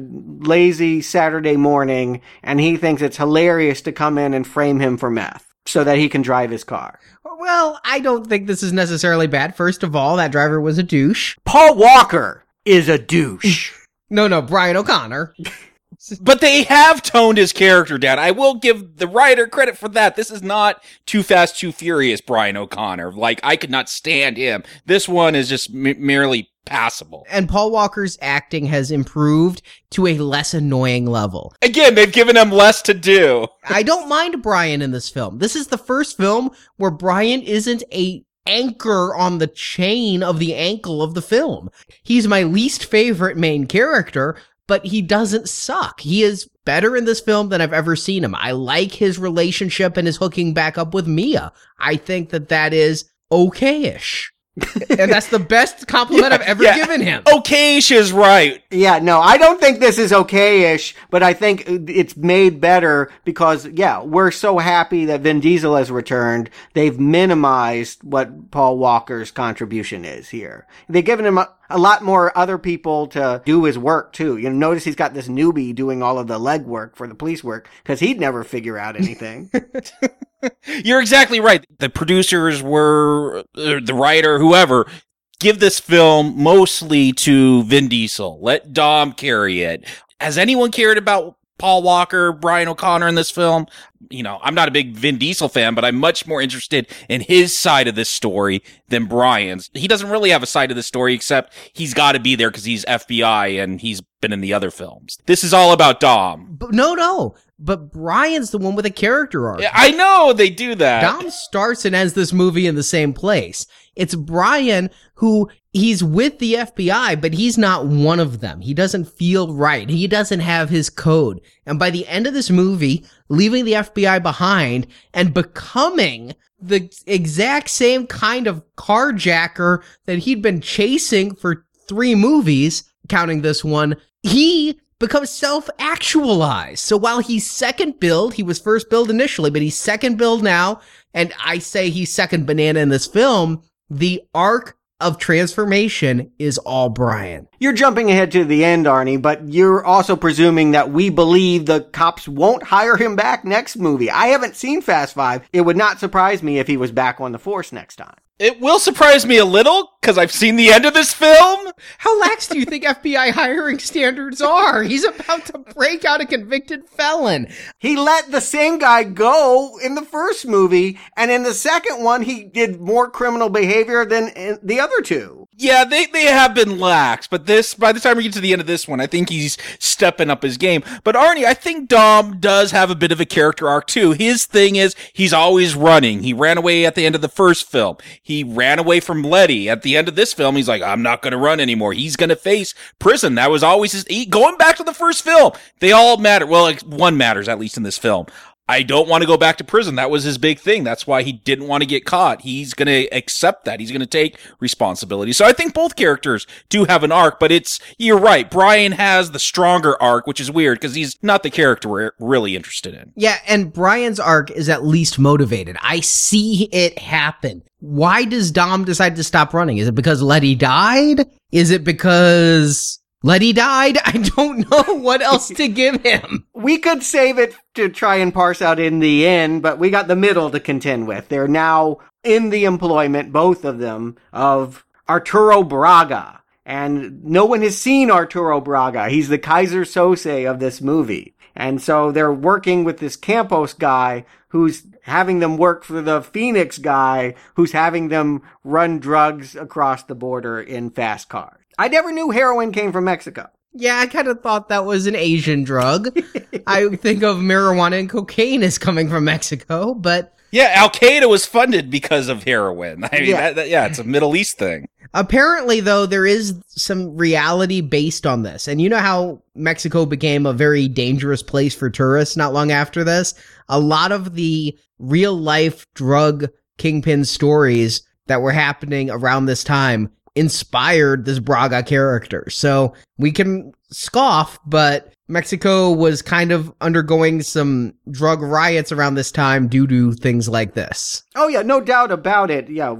S7: lazy Saturday morning, and he thinks it's hilarious to come in and frame him for meth so that he can drive his car.
S6: Well, I don't think this is necessarily bad. First of all, that driver was a douche.
S7: Paul Walker is a douche.
S6: no, no, Brian O'Connor.
S8: But they have toned his character down. I will give the writer credit for that. This is not Too Fast, Too Furious Brian O'Connor. Like, I could not stand him. This one is just m- merely passable.
S6: And Paul Walker's acting has improved to a less annoying level.
S8: Again, they've given him less to do.
S6: I don't mind Brian in this film. This is the first film where Brian isn't a anchor on the chain of the ankle of the film. He's my least favorite main character, but he doesn't suck. He is better in this film than I've ever seen him. I like his relationship and his hooking back up with Mia. I think that that is okayish. And that's the best compliment yeah, I've ever yeah. given him.
S8: Okayish is right.
S7: Yeah, no, I don't think this is okayish, but I think it's made better because, yeah, we're so happy that Vin Diesel has returned. They've minimized what Paul Walker's contribution is here. They've given him a, a lot more other people to do his work too. You know, notice he's got this newbie doing all of the legwork for the police work because he'd never figure out anything.
S8: You're exactly right. The producers were, uh, the writer, whoever, give this film mostly to Vin Diesel. Let Dom carry it. Has anyone cared about Paul Walker, Brian O'Connor in this film? You know, I'm not a big Vin Diesel fan, but I'm much more interested in his side of this story than Brian's. He doesn't really have a side of the story except he's got to be there because he's FBI and he's been in the other films. This is all about Dom.
S6: But no, no but Brian's the one with a character arc.
S8: Yeah, I know they do that.
S6: Dom starts and ends this movie in the same place. It's Brian who he's with the FBI, but he's not one of them. He doesn't feel right. He doesn't have his code. And by the end of this movie, leaving the FBI behind and becoming the exact same kind of carjacker that he'd been chasing for three movies, counting this one, he becomes self-actualized. So while he's second build, he was first build initially, but he's second build now, and I say he's second banana in this film, the arc of transformation is all Brian.
S7: You're jumping ahead to the end, Arnie, but you're also presuming that we believe the cops won't hire him back next movie. I haven't seen Fast Five. It would not surprise me if he was back on the force next time.
S8: It will surprise me a little because I've seen the end of this film.
S6: How lax do you think FBI hiring standards are? He's about to break out a convicted felon.
S7: He let the same guy go in the first movie, and in the second one, he did more criminal behavior than the other two.
S8: Yeah, they, they have been lax, but this, by the time we get to the end of this one, I think he's stepping up his game. But Arnie, I think Dom does have a bit of a character arc too. His thing is he's always running. He ran away at the end of the first film. He ran away from Letty. At the end of this film, he's like, I'm not to run anymore. He's to face prison. That was always his, he, going back to the first film. They all matter. Well, like, one matters, at least in this film. I don't want to go back to prison. That was his big thing. That's why he didn't want to get caught. He's going to accept that. He's going to take responsibility. So I think both characters do have an arc, but it's, you're right. Brian has the stronger arc, which is weird because he's not the character we're really interested in.
S6: Yeah, and Brian's arc is at least motivated. I see it happen. Why does Dom decide to stop running? Is it because Letty died? Is it because Letty died? I don't know what else to give him.
S7: We could save it to try and parse out in the end, but we got the middle to contend with. They're now in the employment, both of them, of Arturo Braga. And no one has seen Arturo Braga. He's the Keyser Söze of this movie. And so they're working with this Campos guy who's having them work for the Phoenix guy who's having them run drugs across the border in fast cars. I never knew heroin came from Mexico.
S6: Yeah, I kind of thought that was an Asian drug. I think of marijuana and cocaine as coming from Mexico, but
S8: Yeah, Al Qaeda was funded because of heroin. I mean,
S7: Yeah.
S8: That, that- yeah, it's a Middle East thing.
S6: apparently though there is some reality based on this. And you know how Mexico became a very dangerous place for tourists not long after this? A lot of the real life drug kingpin stories that were happening around this time inspired this Braga character. So we can scoff, but Mexico was kind of undergoing some drug riots around this time due to things like this.
S7: Oh yeah, no doubt about it. Yeah,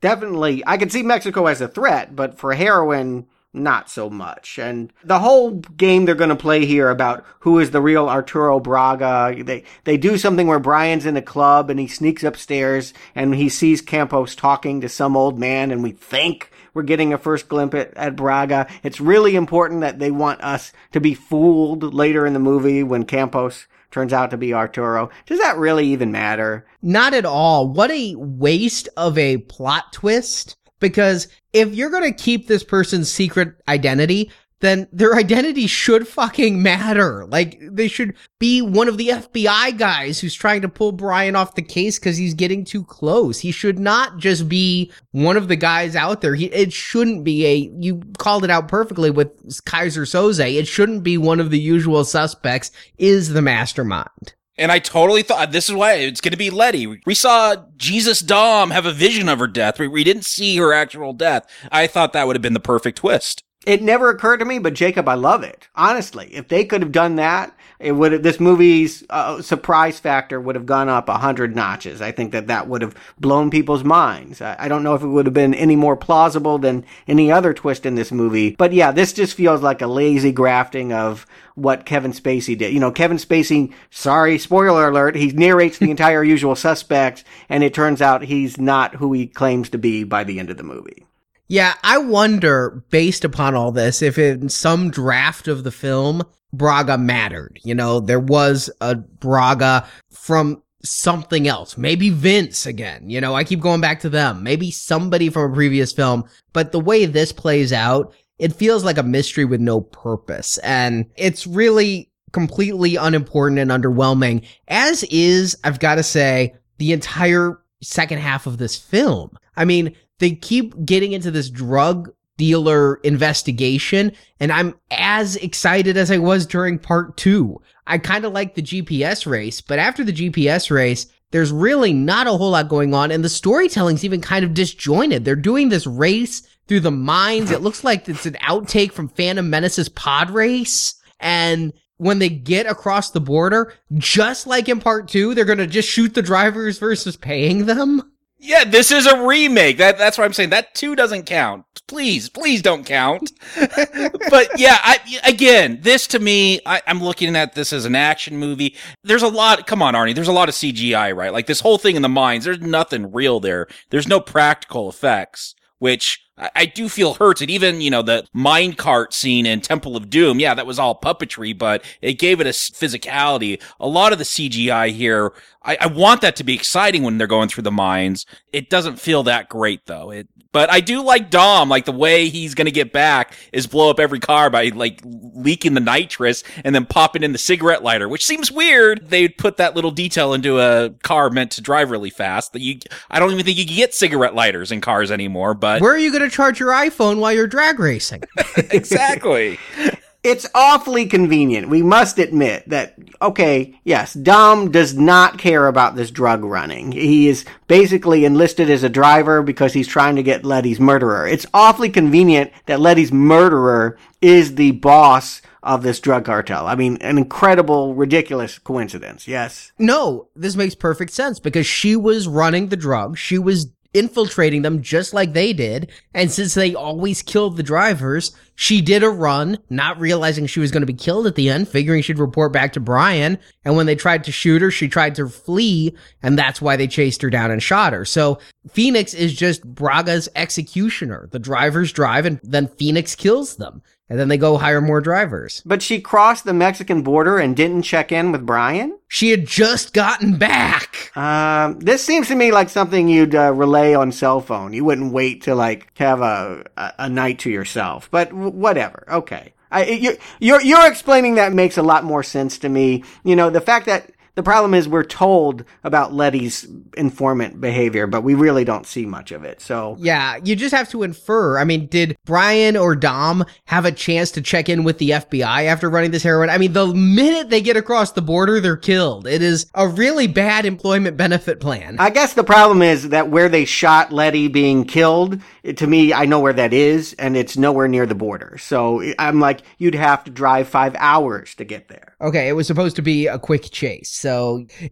S7: definitely. I can see Mexico as a threat, but for heroin, not so much. And the whole game they're going to play here about who is the real Arturo Braga, they they do something where Brian's in a club and he sneaks upstairs and he sees Campos talking to some old man, and we think we're getting a first glimpse at, at Braga. It's really important that they want us to be fooled later in the movie when Campos turns out to be Arturo. Does that really even matter?
S6: Not at all. What a waste of a plot twist. Because if you're going to keep this person's secret identity, then their identity should fucking matter. Like, they should be one of the FBI guys who's trying to pull Brian off the case because he's getting too close. He should not just be one of the guys out there. He, it shouldn't be a, you called it out perfectly with Keyser Söze. It shouldn't be one of the usual suspects is the mastermind.
S8: And I totally thought this is why it's going to be Letty. We saw Jesus Dom have a vision of her death. We, we didn't see her actual death. I thought that would have been the perfect twist.
S7: It never occurred to me, but Jacob, I love it. Honestly, if they could have done that, it would have, this movie's uh, surprise factor would have gone up a hundred notches. I think that that would have blown people's minds. I, I don't know if it would have been any more plausible than any other twist in this movie, but yeah, this just feels like a lazy grafting of what Kevin Spacey did. You know, Kevin Spacey, sorry, spoiler alert, he narrates the entire usual suspects, and it turns out he's not who he claims to be by the end of the movie.
S6: Yeah, I wonder, based upon all this, if in some draft of the film, Braga mattered. You know, there was a Braga from something else. Maybe Vince again. You know, I keep going back to them. Maybe somebody from a previous film. But the way this plays out, it feels like a mystery with no purpose. And it's really completely unimportant and underwhelming, as is, I've got to say, the entire second half of this film. I mean, they keep getting into this drug dealer investigation, and I'm as excited as I was during part two. I kind of like the GPS race, but after the GPS race, there's really not a whole lot going on, and the storytelling's even kind of disjointed. They're doing this race through the mines. It looks like it's an outtake from Phantom Menace's pod race, and when they get across the border, just like in part two, they're gonna just shoot the drivers versus paying them.
S8: Yeah, this is a remake. That that's what I'm saying. That two doesn't count. Please, please don't count. but yeah, I again, this to me, I, I'm looking at this as an action movie. There's a lot. Come on, Arnie. There's a lot of CGI, right? Like this whole thing in the mines. There's nothing real there. There's no practical effects. Which I, I do feel hurt. And even, you know, the minecart scene in Temple of Doom, yeah, that was all puppetry, but it gave it a physicality. A lot of the CGI here, I, I want that to be exciting when they're going through the mines. It doesn't feel that great though. It, but I do like Dom, like the way he's going to get back is blow up every car by like leaking the nitrous and then popping in the cigarette lighter, which seems weird. They'd put that little detail into a car meant to drive really fast that you, I don't even think you can get cigarette lighters in cars anymore, but
S6: Where are you going to charge your iPhone while you're drag racing?
S8: exactly.
S7: It's awfully convenient. We must admit that, okay, yes, Dom does not care about this drug running. He is basically enlisted as a driver because he's trying to get Letty's murderer. It's awfully convenient that Letty's murderer is the boss of this drug cartel. I mean, an incredible, ridiculous coincidence, yes?
S6: No, this makes perfect sense because she was running the drug. She was infiltrating them just like they did. And since they always killed the drivers, she did a run, not realizing she was going to be killed at the end, figuring she'd report back to Brian. And when they tried to shoot her, she tried to flee. And that's why they chased her down and shot her. So Phoenix is just Braga's executioner. The drivers drive and then Phoenix kills them. And then they go hire more drivers.
S7: But she crossed the Mexican border and didn't check in with Brian?
S6: She had just gotten back.
S7: Um, this seems to me like something you'd uh, relay on cell phone. You wouldn't wait to like have a a, a night to yourself. But w- whatever. Okay. I, you, you're you're explaining that makes a lot more sense to me. You know, the fact that the problem is we're told about Letty's informant behavior, but we really don't see much of it. So
S6: Yeah, you just have to infer. I mean, did Brian or Dom have a chance to check in with the FBI after running this heroin? I mean, the minute they get across the border, they're killed. It is a really bad employment benefit plan.
S7: I guess the problem is that where they shot Letty being killed, it- to me, I know where that is, and it's nowhere near the border. So I'm like, you'd have to drive five hours to get there.
S6: Okay, it was supposed to be a quick chase, so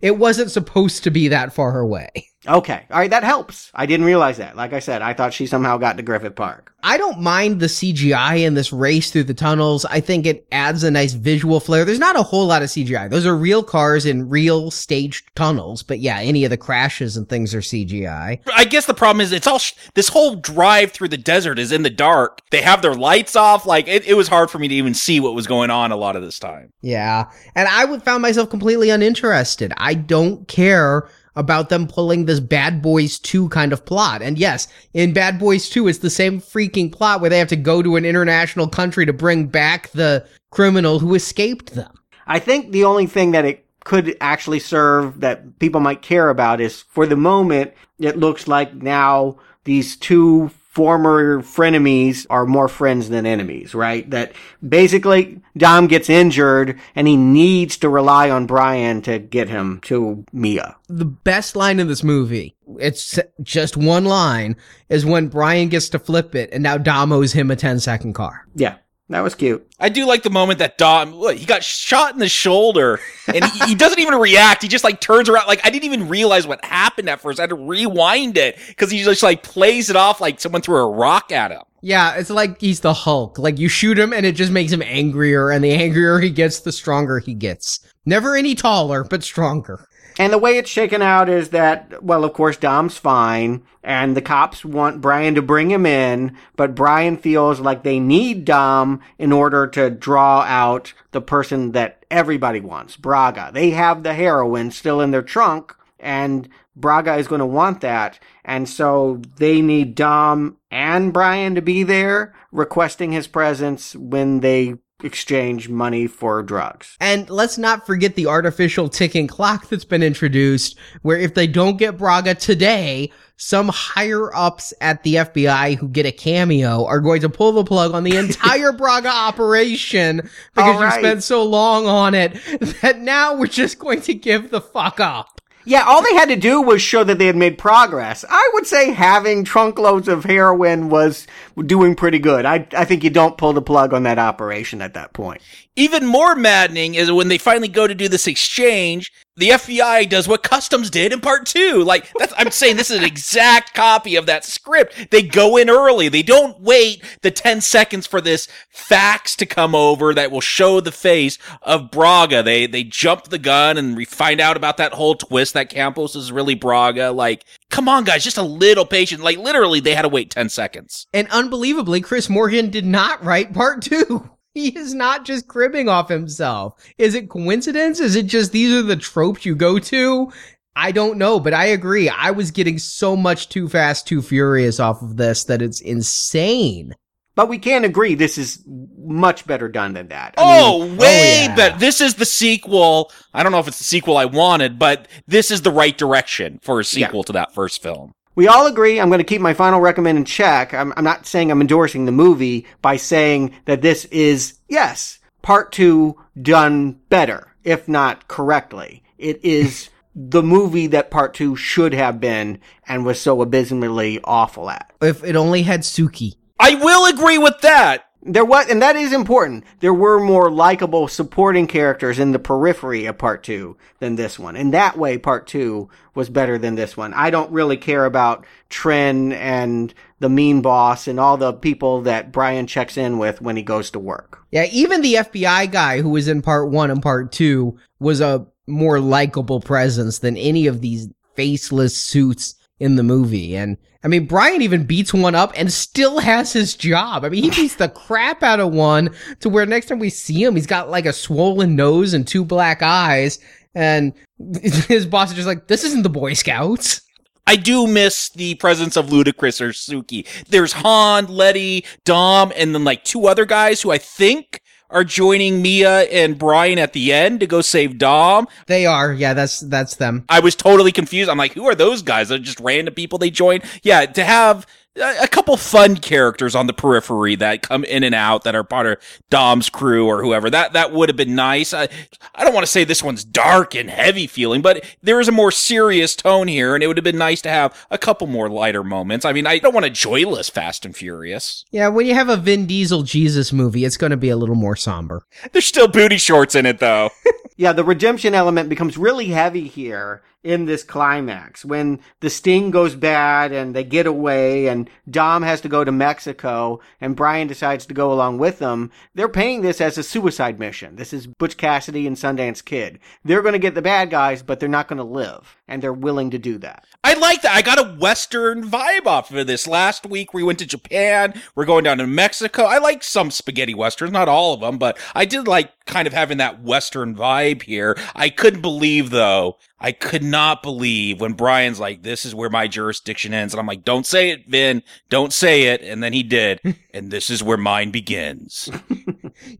S6: it wasn't supposed to be that far away.
S7: Okay. All right. That helps. I didn't realize that. Like I said, I thought she somehow got to Griffith Park.
S6: I don't mind the CGI in this race through the tunnels. I think it adds a nice visual flair. There's not a whole lot of CGI. Those are real cars in real staged tunnels, but yeah, any of the crashes and things are CGI.
S8: I guess the problem is it's all sh- this whole drive through the desert is in the dark. They have their lights off. Like it, it was hard for me to even see what was going on a lot of this time.
S6: Yeah. And I would found myself completely uninterested. I don't care about them pulling this Bad Boys 2 kind of plot. And yes, in Bad Boys 2, it's the same freaking plot where they have to go to an international country to bring back the criminal who escaped them.
S7: I think the only thing that it could actually serve that people might care about is for the moment, it looks like now these two former frenemies are more friends than enemies, right? That basically Dom gets injured and he needs to rely on Brian to get him to Mia.
S6: The best line in this movie, it's just one line, is when Brian gets to flip it and now Dom owes him a 10 second car.
S7: Yeah, that was cute.
S8: I do like the moment that Dom, look, he got shot in the shoulder and he, he doesn't even react. He just like turns around. Like I didn't even realize what happened at first. I had to rewind it because he just like plays it off like someone threw a rock at him.
S6: Yeah, it's like he's the Hulk. Like you shoot him and it just makes him angrier, and the angrier he gets, the stronger he gets. Never any taller, but stronger.
S7: And the way it's shaken out is that, well, of course, Dom's fine, and the cops want Brian to bring him in, but Brian feels like they need Dom in order to draw out the person that everybody wants, Braga. They have the heroin still in their trunk, and Braga is going to want that, and so they need Dom and Brian to be there, requesting his presence when they exchange money for drugs.
S6: And let's not forget the artificial ticking clock that's been introduced, where if they don't get Braga today, some higher ups at the FBI who get a cameo are going to pull the plug on the entire Braga operation because
S7: All
S6: you
S7: right.
S6: spent so long on it that now we're just going to give the fuck up.
S7: Yeah, all they had to do was show that they had made progress. I would say having trunk loads of heroin was doing pretty good. I, I think you don't pull the plug on that operation at that point.
S8: Even more maddening is when they finally go to do this exchange, the FBI does what Customs did in part two. Like, I'm saying this is an exact copy of that script. They go in early. They don't wait the 10 seconds for this fax to come over that will show the face of Braga. They, they jump the gun and we find out about that whole twist that Campos is really Braga. Like, come on, guys, just a little patience. Like literally, they had to wait ten seconds.
S6: And unbelievably, Chris Morgan did not write part two. He is not just cribbing off himself. Is it coincidence? Is it just these are the tropes you go to? I don't know, but I agree. I was getting so much too fast, too furious off of this that it's insane.
S7: But we can agree this is much better done than that. I
S8: Oh,
S7: mean,
S8: way
S6: yeah.
S8: better. This is the sequel. I don't know if it's the sequel I wanted, but this is the right direction for a sequel to that first film.
S7: We all agree. I'm going to keep my final recommend in check. I'm, I'm not saying I'm endorsing the movie by saying that this is, yes, part two done better, if not correctly. It is the movie that part two should have been and was so abysmally awful at.
S6: If it only had Suki.
S8: I will agree with that.
S7: There was, and that is important. There were more likable supporting characters in the periphery of part two than this one. In that way, part two was better than this one. I don't really care about Trinh and the mean boss and all the people that Brian checks in with when he goes to work.
S6: Yeah, even the FBI guy who was in part one and part two was a more likable presence than any of these faceless suits in the movie. And I mean, Brian even beats one up and still has his job. I mean, he beats the crap out of one to where next time we see him, he's got like a swollen nose and two black eyes. And his boss is just like, this isn't the Boy Scouts.
S8: I do miss the presence of Ludacris or Suki. There's Han, Letty, Dom, and then like two other guys who I think are joining Mia and Brian at the end to go save Dom.
S6: They are. Yeah, that's, that's them.
S8: I was totally confused. I'm like, who are those guys? They're just random people they join. Yeah, to have a a couple fun characters on the periphery that come in and out that are part of Dom's crew or whoever. That that would have been nice. I, I don't want to say this one's dark and heavy feeling, but there is a more serious tone here, and it would have been nice to have a couple more lighter moments. I mean, I don't want a joyless Fast and Furious.
S6: Yeah, when you have a Vin Diesel Jesus movie, it's going to be a little more somber.
S8: There's still booty shorts in it though.
S7: Yeah, the redemption element becomes really heavy here in this climax when the sting goes bad and they get away and Dom has to go to Mexico and Brian decides to go along with them. They're paying this as a suicide mission. This is Butch Cassidy and Sundance Kid. They're going to get the bad guys, but they're not going to live and they're willing to do that.
S8: I like that. I got a Western vibe off of this. Last week we went to Japan. We're going down to Mexico. I like some spaghetti westerns, not all of them, but I did like kind of having that Western vibe here. I couldn't believe though. I could not believe when Brian's like, this is where my jurisdiction ends. And I'm like, don't say it, Vin. Don't say it. And then he did. and this is where mine begins.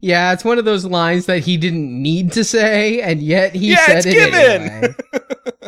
S6: Yeah, it's one of those lines that he didn't need to say, and yet he
S8: Yeah,
S6: said
S8: it's
S6: it
S8: given.
S6: anyway.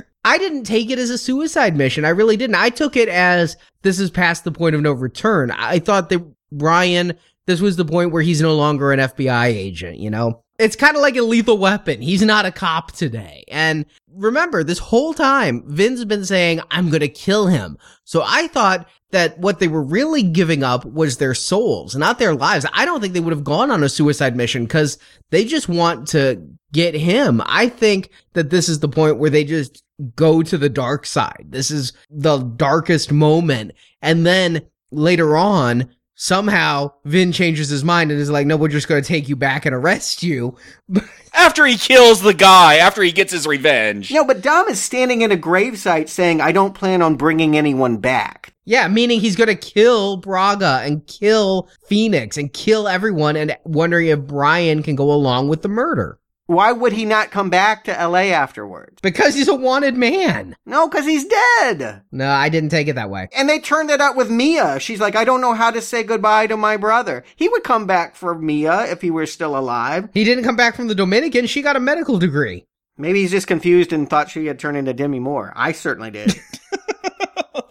S6: I didn't take it as a suicide mission. I really didn't. I took it as this is past the point of no return. I thought that Brian, this was the point where he's no longer an FBI agent, you know? It's kind of like a lethal weapon. He's not a cop today. And remember, this whole time, Vin's been saying, I'm gonna kill him. So I thought that what they were really giving up was their souls, not their lives. I don't think they would have gone on a suicide mission because they just want to get him. I think that this is the point where they just go to the dark side. This is the darkest moment. And then later on, somehow Vin changes his mind and is like, no, we're just going to take you back and arrest you.
S8: after he kills the guy, after he gets his revenge.
S7: No, but Dom is standing in a gravesite saying, I don't plan on bringing anyone back.
S6: Yeah, meaning he's going to kill Braga and kill Phoenix and kill everyone and wondering if Brian can go along with the murder.
S7: Why would he not come back to LA afterwards?
S6: Because he's a wanted man.
S7: No, because he's dead.
S6: No, I didn't take it that way.
S7: And they turned it out with Mia. She's like, I don't know how to say goodbye to my brother. He would come back for Mia if he were still alive.
S6: He didn't come back from the Dominican. She got a medical degree.
S7: Maybe he's just confused and thought she had turned into Demi Moore. I certainly did.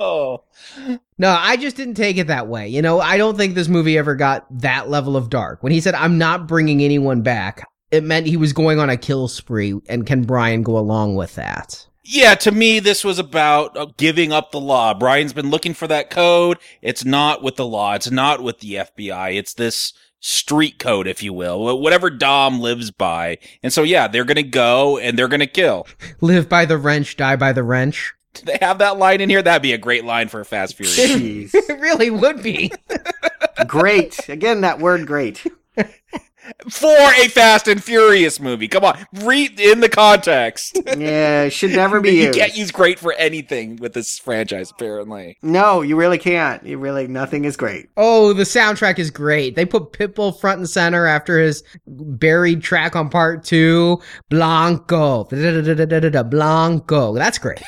S8: Oh.
S6: No, I just didn't take it that way. You know, I don't think this movie ever got that level of dark. When he said, I'm not bringing anyone back, it meant he was going on a kill spree, and can Brian go along with that?
S8: Yeah, to me, this was about uh, giving up the law. Brian's been looking for that code. It's not with the law. It's not with the FBI. It's this street code, if you will, whatever Dom lives by. And so, yeah, they're going to go and they're going to kill.
S6: Live by the wrench, die by the wrench.
S8: Do they have that line in here? That'd be a great line for a Fast Furious.
S7: Jeez.
S6: It really would be.
S7: great. Again, that word great.
S8: for a Fast and Furious movie. Come on, read in the context.
S7: Yeah, it should never be
S8: you
S7: used.
S8: can't use great for anything with this franchise, apparently.
S7: No, you really can't. You really nothing is great.
S6: Oh, the soundtrack is great. They put Pitbull front and center after his buried track on part two. Blanco. Blanco. That's great.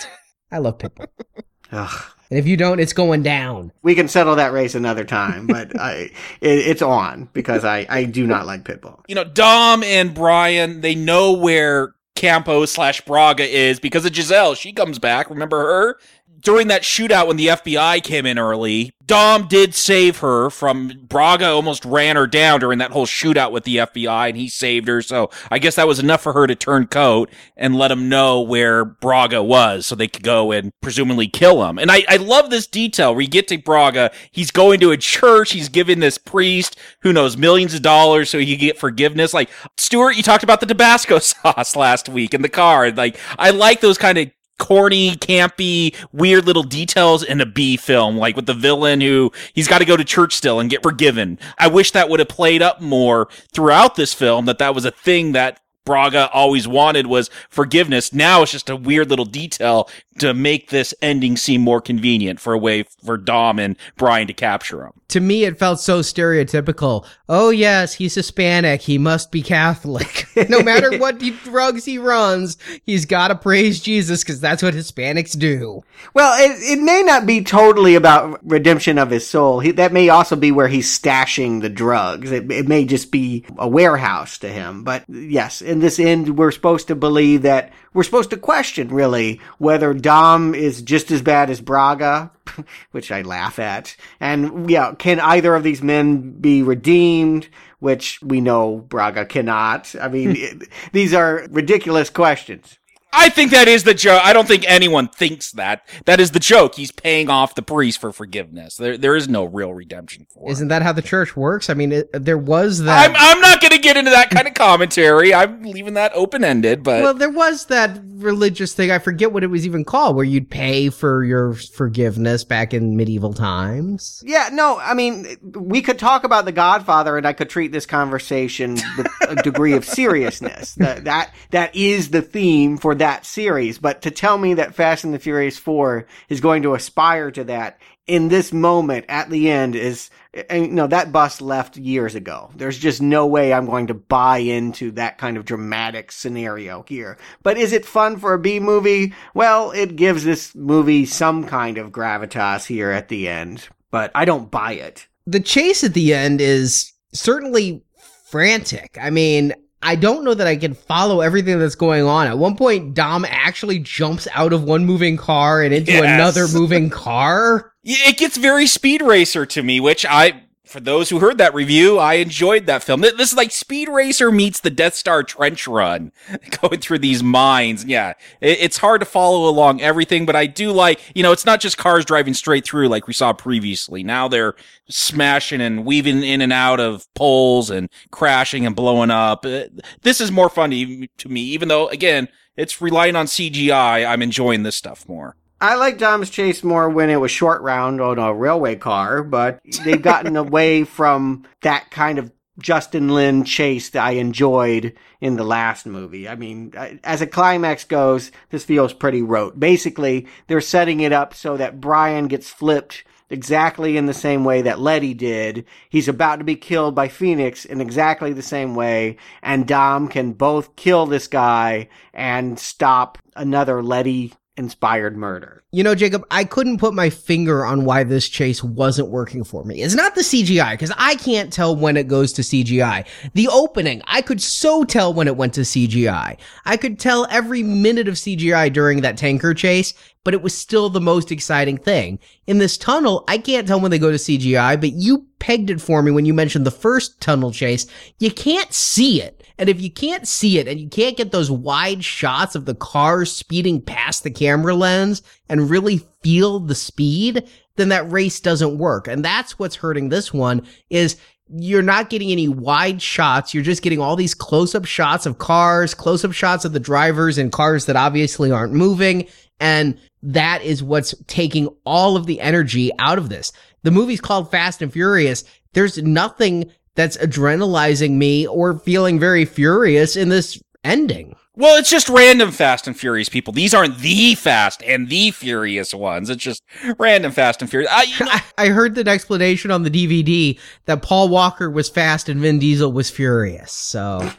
S6: I love Pitbull.
S7: Ugh.
S6: And if you don't, it's going down.
S7: We can settle that race another time, but I, it, it's on because I, I do not like Pitbull.
S8: You know, Dom and Brian, they know where Campo slash Braga is because of Giselle. She comes back. Remember her? During that shootout when the FBI came in early, Dom did save her from Braga almost ran her down during that whole shootout with the FBI and he saved her. So I guess that was enough for her to turn coat and let him know where Braga was so they could go and presumably kill him. And I, I love this detail where you get to Braga. He's going to a church. He's giving this priest who knows millions of dollars so he can get forgiveness. Like Stuart, you talked about the Tabasco sauce last week in the car. Like I like those kind of corny, campy, weird little details in a B film, like with the villain who he's got to go to church still and get forgiven. I wish that would have played up more throughout this film, that that was a thing that Braga always wanted was forgiveness. Now it's just a weird little detail to make this ending seem more convenient for a way for Dom and Brian to capture him.
S6: To me, it felt so stereotypical. Oh, yes, he's Hispanic. He must be Catholic. no matter what drugs he runs, he's got to praise Jesus because that's what Hispanics do.
S7: Well, it, it may not be totally about redemption of his soul. He, that may also be where he's stashing the drugs. It, it may just be a warehouse to him. But yes, in this end, we're supposed to believe that we're supposed to question really whether Dom is just as bad as Braga, which I laugh at. And yeah, can either of these men be redeemed? Which we know Braga cannot. I mean, hmm. it, these are ridiculous questions.
S8: I think that is the joke. I don't think anyone thinks that. That is the joke. He's paying off the priest for forgiveness. There, there is no real redemption for him.
S6: Isn't that how the church works? I mean, it, there was that.
S8: I'm, I'm not going to get into that kind of commentary. I'm leaving that open ended, but.
S6: well, there was that religious thing. I forget what it was even called, where you'd pay for your forgiveness back in medieval times.
S7: Yeah, no, I mean, we could talk about The Godfather and I could treat this conversation with a degree of seriousness. That, that, that is the theme for that series. But to tell me that Fast and the Furious 4 is going to aspire to that in this moment at the end is, and, you know, that bus left years ago. There's just no way I'm going to buy into that kind of dramatic scenario here. But is it fun for a B movie? Well, it gives this movie some kind of gravitas here at the end, but I don't buy it.
S6: The chase at the end is certainly frantic. I mean, I don't know that I can follow everything that's going on. At one point, Dom actually jumps out of one moving car and into
S8: Yes.
S6: another moving car.
S8: It gets very Speed Racer to me, which I, for those who heard that review, I enjoyed that film. This is like Speed Racer meets the Death Star trench run, going through these mines. Yeah, it's hard to follow along everything, but I do like, you know, it's not just cars driving straight through like we saw previously. Now they're smashing and weaving in and out of poles and crashing and blowing up. Uh, This is more fun to, to me, even though, again, it's relying on CGI. I'm enjoying this stuff more.
S7: I like Dom's Chase more when it was short round on a railway car, but they've gotten away from that kind of Justin Lin chase that I enjoyed in the last movie. I mean, as a climax goes, this feels pretty rote. Basically, they're setting it up so that Brian gets flipped exactly in the same way that Letty did. He's about to be killed by Phoenix in exactly the same way, and Dom can both kill this guy and stop another Letty inspired murder.
S6: You know, Jacob, I couldn't put my finger on why this chase wasn't working for me. It's not the CGI, because I can't tell when it goes to CGI. The opening, I could so tell when it went to CGI. I could tell every minute of CGI during that tanker chase, but it was still the most exciting thing. In this tunnel, I can't tell when they go to CGI, but you pegged it for me when you mentioned the first tunnel chase. You can't see it. And if you can't see it and you can't get those wide shots of the cars speeding past the camera lens and really feel the speed, then that race doesn't work. And that's what's hurting this one is you're not getting any wide shots. You're just getting all these close up shots of cars, close up shots of the drivers and cars that obviously aren't moving. And that is what's taking all of the energy out of this. The movie's called Fast and Furious. There's nothing that's adrenalizing me or feeling very furious in this ending.
S8: Well, it's just random Fast and Furious people. These aren't the Fast and the Furious ones. It's just random Fast and Furious. I, you know,
S6: I, heard the explanation on the DVD that Paul Walker was fast and Vin Diesel was furious. So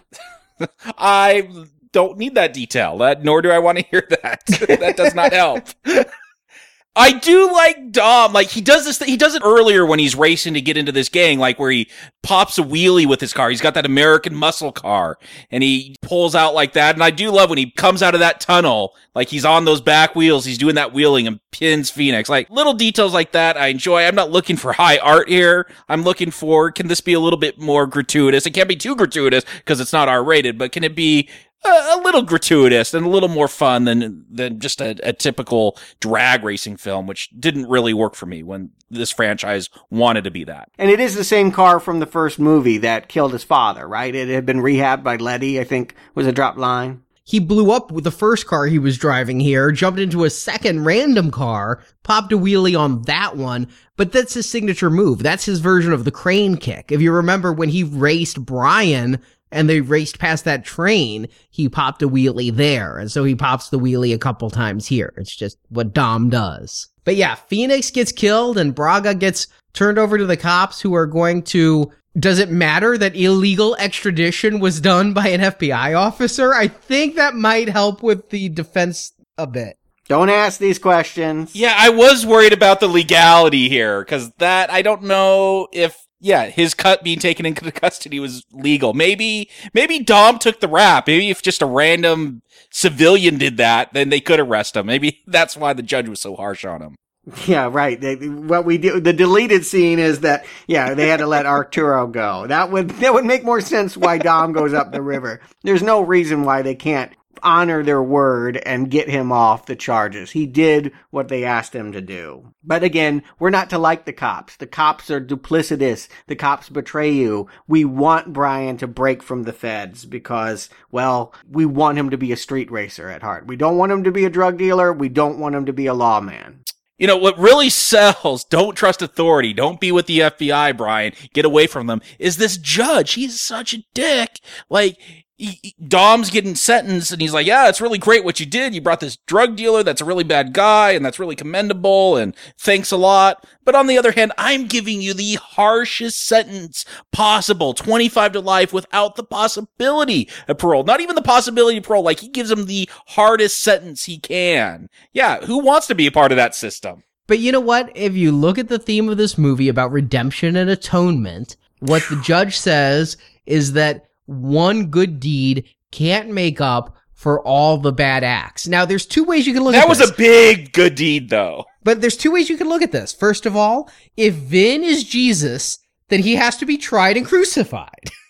S8: I don't need that detail. That nor do I want to hear that. that does not help. I do like Dom. Like he does this. Th- he does it earlier when he's racing to get into this gang, like where he pops a wheelie with his car. He's got that American muscle car, and he pulls out like that. And I do love when he comes out of that tunnel, like he's on those back wheels. He's doing that wheeling and pins Phoenix. Like little details like that, I enjoy. I'm not looking for high art here. I'm looking for can this be a little bit more gratuitous? It can't be too gratuitous because it's not R rated, but can it be a, a little gratuitous and a little more fun than than just a, a typical drag racing film, which didn't really work for me when this franchise wanted to be that.
S7: And it is the same car from the first movie that killed his father, right? It had been rehabbed by Letty, I think was a drop line.
S6: he blew up with the first car he was driving here, jumped into a second random car, popped a wheelie on that one, but that's his signature move. That's his version of the crane kick. If you remember when he raced Brian and they raced past that train, he popped a wheelie there. And so he pops the wheelie a couple times here. It's just what Dom does. But yeah, Phoenix gets killed and Braga gets turned over to the cops who are going to does it matter that illegal extradition was done by an FBI officer? I think that might help with the defense a bit.
S7: Don't ask these questions.
S8: Yeah, I was worried about the legality here because that I don't know if yeah his cut being taken into custody was legal. Maybe maybe Dom took the rap. Maybe if just a random civilian did that, then they could arrest him. Maybe that's why the judge was so harsh on him.
S7: Yeah, right. What we do, the deleted scene is that, yeah, they had to let Arturo go. That would, that would make more sense why Dom goes up the river. There's no reason why they can't honor their word and get him off the charges. He did what they asked him to do. But again, we're not to like the cops. The cops are duplicitous. The cops betray you. We want Brian to break from the feds because, well, we want him to be a street racer at heart. We don't want him to be a drug dealer. We don't want him to be a lawman.
S8: You know, what really sells, don't trust authority, don't be with the FBI, Brian, get away from them, is this judge. He's such a dick. Like, he, Dom's getting sentenced and he's like, yeah, it's really great what you did. You brought this drug dealer that's a really bad guy and that's really commendable and thanks a lot. But on the other hand, I'm giving you the harshest sentence possible, 25 to life without the possibility of parole. Not even the possibility of parole. Like he gives him the hardest sentence he can. Yeah. Who wants to be a part of that system?
S6: But you know what? If you look at the theme of this movie about redemption and atonement, what the judge says is that one good deed can't make up for all the bad acts. Now, there's two ways you can look
S8: That
S6: at this.
S8: That was a big good deed though.
S6: But there's two ways you can look at this. First of all, if Vin is Jesus, then he has to be tried and crucified.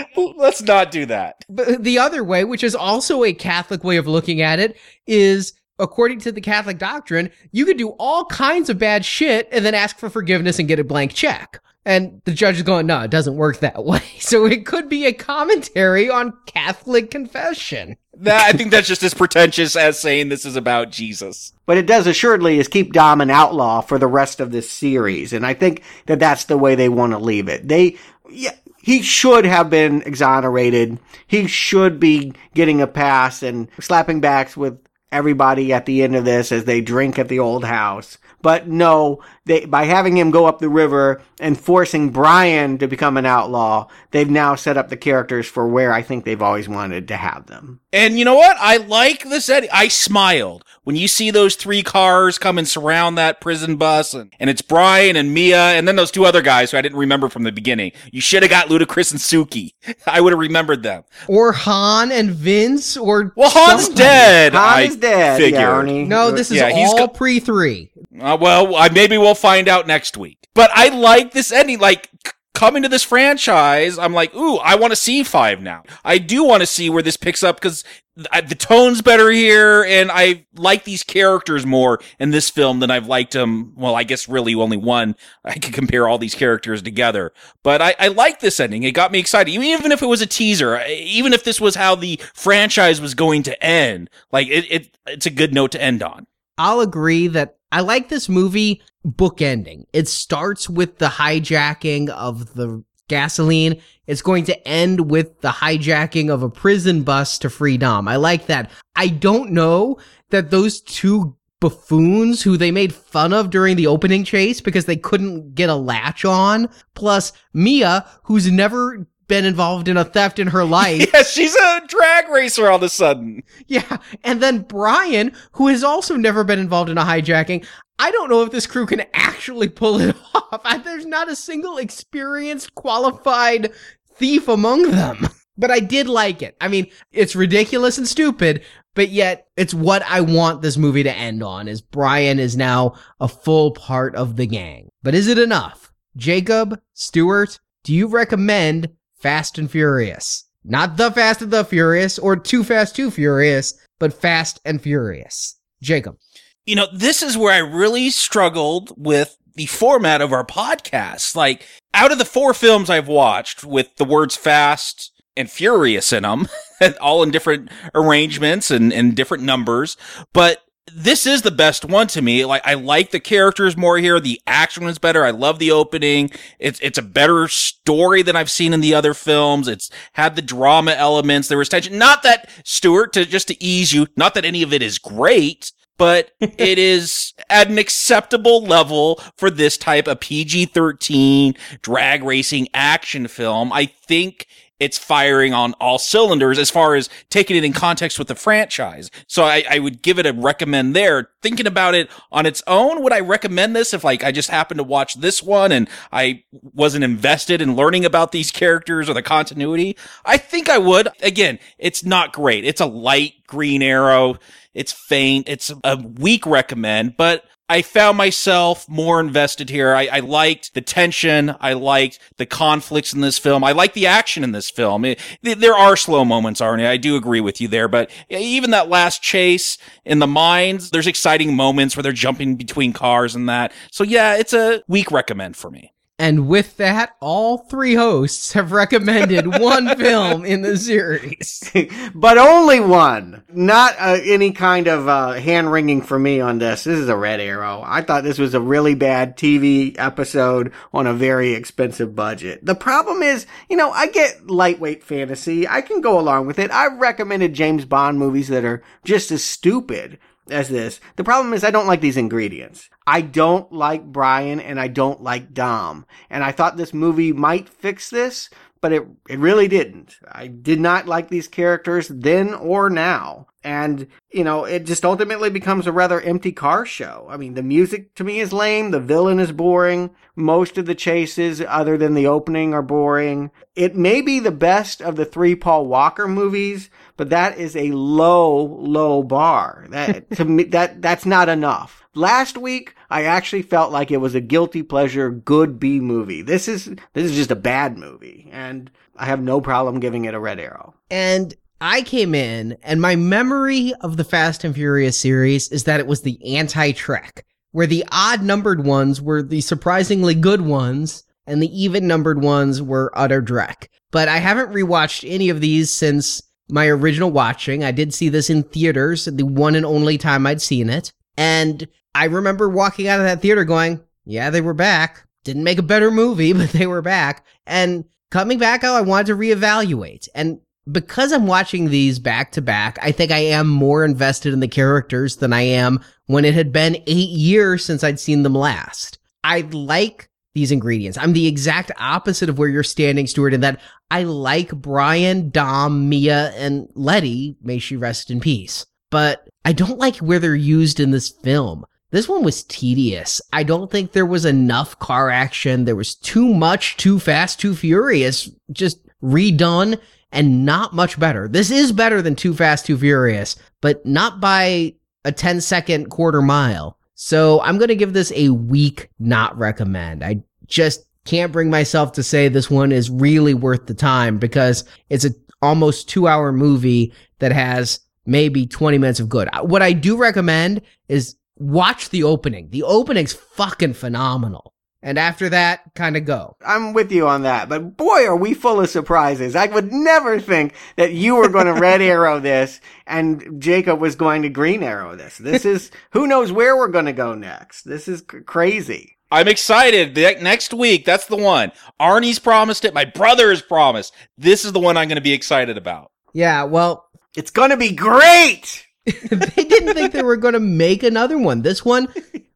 S8: Let's not do that.
S6: But the other way, which is also a Catholic way of looking at it, is according to the Catholic doctrine, you could do all kinds of bad shit and then ask for forgiveness and get a blank check. And the judge is going, no, it doesn't work that way. So it could be a commentary on Catholic confession.
S8: That, I think that's just as pretentious as saying this is about Jesus.
S7: But it does assuredly is keep Dom an outlaw for the rest of this series. And I think that that's the way they want to leave it. They, yeah, he should have been exonerated. He should be getting a pass and slapping backs with everybody at the end of this as they drink at the old house. But no, they, by having him go up the river and forcing Brian to become an outlaw, they've now set up the characters for where I think they've always wanted to have them.
S8: And you know what? I like this. Ed- I smiled when you see those three cars come and surround that prison bus, and, and it's Brian and Mia, and then those two other guys who I didn't remember from the beginning. You should have got Ludacris and Suki. I would have remembered them.
S6: Or Han and Vince, or
S8: Well, Han's
S6: somebody.
S8: dead.
S7: Han
S8: I
S7: is dead.
S8: Figured.
S7: Yeah, Arnie.
S6: No, this is
S8: Yeah, he's
S6: all
S8: go-
S6: pre three.
S8: Uh, well, I, maybe we'll find out next week. But I like this ending. Like c- coming to this franchise, I'm like, ooh, I want to see five now. I do want to see where this picks up because the tone's better here, and I like these characters more in this film than I've liked them. Well, I guess really only one. I could compare all these characters together, but I, I like this ending. It got me excited, even if it was a teaser. Even if this was how the franchise was going to end, like it, it it's a good note to end on.
S6: I'll agree that I like this movie bookending. It starts with the hijacking of the gasoline. It's going to end with the hijacking of a prison bus to free Dom. I like that. I don't know that those two buffoons who they made fun of during the opening chase because they couldn't get a latch on, plus Mia, who's never been involved in a theft in her life.
S8: Yeah, she's a drag racer all of a sudden.
S6: Yeah. And then Brian, who has also never been involved in a hijacking. I don't know if this crew can actually pull it off. I, there's not a single experienced, qualified thief among them. But I did like it. I mean, it's ridiculous and stupid, but yet it's what I want this movie to end on is Brian is now a full part of the gang. But is it enough? Jacob, Stuart, do you recommend Fast and Furious? Not The Fast and the Furious or Too Fast, Too Furious, but Fast and Furious. Jacob.
S8: You know, this is where I really struggled with the format of our podcast. Like, out of the four films I've watched with the words fast and furious in them, all in different arrangements and, and different numbers, but this is the best one to me. Like I like the characters more here. The action is better. I love the opening. It's it's a better story than I've seen in the other films. It's had the drama elements. There was tension. Not that Stuart to just to ease you. Not that any of it is great, but it is at an acceptable level for this type of PG thirteen drag racing action film. I think it's firing on all cylinders as far as taking it in context with the franchise. So I, I, would give it a recommend there. Thinking about it on its own, would I recommend this if like I just happened to watch this one and I wasn't invested in learning about these characters or the continuity? I think I would. Again, it's not great. It's a light green arrow. It's faint. It's a weak recommend, but I found myself more invested here. I, I, liked the tension. I liked the conflicts in this film. I like the action in this film. It, there are slow moments, Arnie. I do agree with you there, but even that last chase in the mines, there's exciting moments where they're jumping between cars and that. So yeah, it's a weak recommend for me.
S6: And with that, all three hosts have recommended one film in the series.
S7: but only one. Not uh, any kind of uh, hand wringing for me on this. This is a red arrow. I thought this was a really bad TV episode on a very expensive budget. The problem is, you know, I get lightweight fantasy. I can go along with it. I've recommended James Bond movies that are just as stupid as this. The problem is I don't like these ingredients. I don't like Brian and I don't like Dom. And I thought this movie might fix this, but it, it really didn't. I did not like these characters then or now. And, you know, it just ultimately becomes a rather empty car show. I mean, the music to me is lame. The villain is boring. Most of the chases, other than the opening, are boring. It may be the best of the three Paul Walker movies, but that is a low, low bar. That, to me, that, that's not enough. Last week, I actually felt like it was a guilty pleasure, good B movie. This is, this is just a bad movie. And I have no problem giving it a red arrow.
S6: And I came in and my memory of the Fast and Furious series is that it was the anti-Trek, where the odd numbered ones were the surprisingly good ones and the even numbered ones were utter dreck. But I haven't rewatched any of these since my original watching. I did see this in theaters, the one and only time I'd seen it. And I remember walking out of that theater going, yeah, they were back. Didn't make a better movie, but they were back. And coming back out, I wanted to reevaluate. And because I'm watching these back to back, I think I am more invested in the characters than I am when it had been eight years since I'd seen them last. I like these ingredients. I'm the exact opposite of where you're standing, Stuart, in that I like Brian, Dom, Mia, and Letty. May she rest in peace. But I don't like where they're used in this film. This one was tedious. I don't think there was enough car action. There was too much, too fast, too furious, just redone and not much better. This is better than Too Fast, Too Furious, but not by a 10 second quarter mile. So I'm going to give this a weak not recommend. I just can't bring myself to say this one is really worth the time because it's a almost two hour movie that has maybe 20 minutes of good. What I do recommend is watch the opening. The opening's fucking phenomenal. And after that, kind of go.
S7: I'm with you on that, but boy, are we full of surprises. I would never think that you were going to red arrow this and Jacob was going to green arrow this. This is, who knows where we're going to go next. This is c- crazy.
S8: I'm excited. The, next week, that's the one. Arnie's promised it. My brother has promised. This is the one I'm going to be excited about.
S6: Yeah, well,
S7: It's going to be great.
S6: they didn't think they were going to make another one. This one,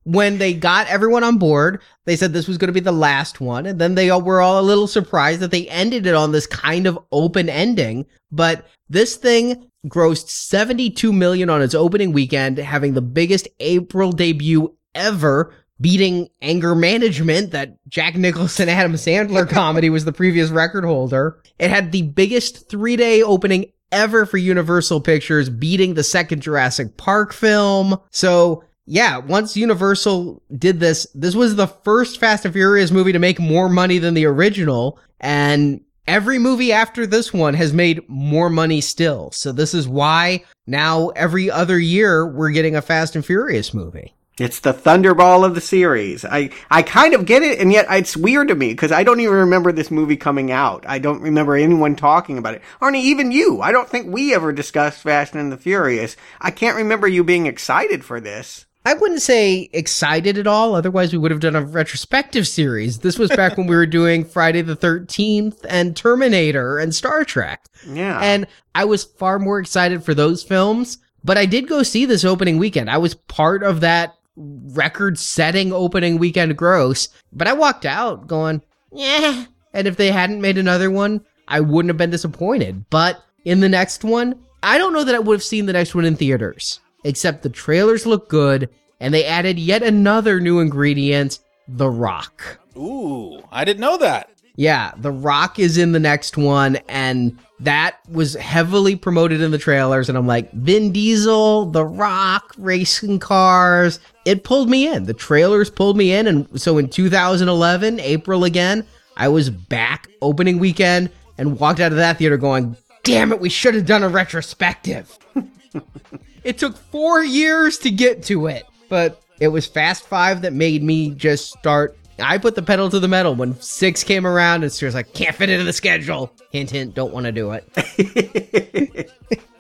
S6: when they got everyone on board, they said this was going to be the last one. And then they all were all a little surprised that they ended it on this kind of open ending. But this thing grossed 72 million on its opening weekend, having the biggest April debut ever. Beating anger management that Jack Nicholson Adam Sandler comedy was the previous record holder. It had the biggest three day opening ever for Universal Pictures, beating the second Jurassic Park film. So, yeah, once Universal did this, this was the first Fast and Furious movie to make more money than the original. And every movie after this one has made more money still. So, this is why now every other year we're getting a Fast and Furious movie.
S7: It's the Thunderball of the series. I, I kind of get it, and yet it's weird to me because I don't even remember this movie coming out. I don't remember anyone talking about it. Arnie, even you. I don't think we ever discussed Fast and the Furious. I can't remember you being excited for this.
S6: I wouldn't say excited at all. Otherwise, we would have done a retrospective series. This was back when we were doing Friday the 13th and Terminator and Star Trek.
S7: Yeah.
S6: And I was far more excited for those films, but I did go see this opening weekend. I was part of that record setting opening weekend gross, but I walked out going, yeah. And if they hadn't made another one, I wouldn't have been disappointed. But in the next one, I don't know that I would have seen the next one in theaters, except the trailers look good and they added yet another new ingredient, The Rock.
S8: Ooh, I didn't know that.
S6: Yeah, The Rock is in the next one, and that was heavily promoted in the trailers. And I'm like, Vin Diesel, The Rock, racing cars. It pulled me in. The trailers pulled me in. And so in 2011, April again, I was back opening weekend and walked out of that theater going, damn it, we should have done a retrospective. it took four years to get to it, but it was Fast Five that made me just start I put the pedal to the metal when six came around and Stuart's like, can't fit into the schedule. Hint, hint, don't want to do it.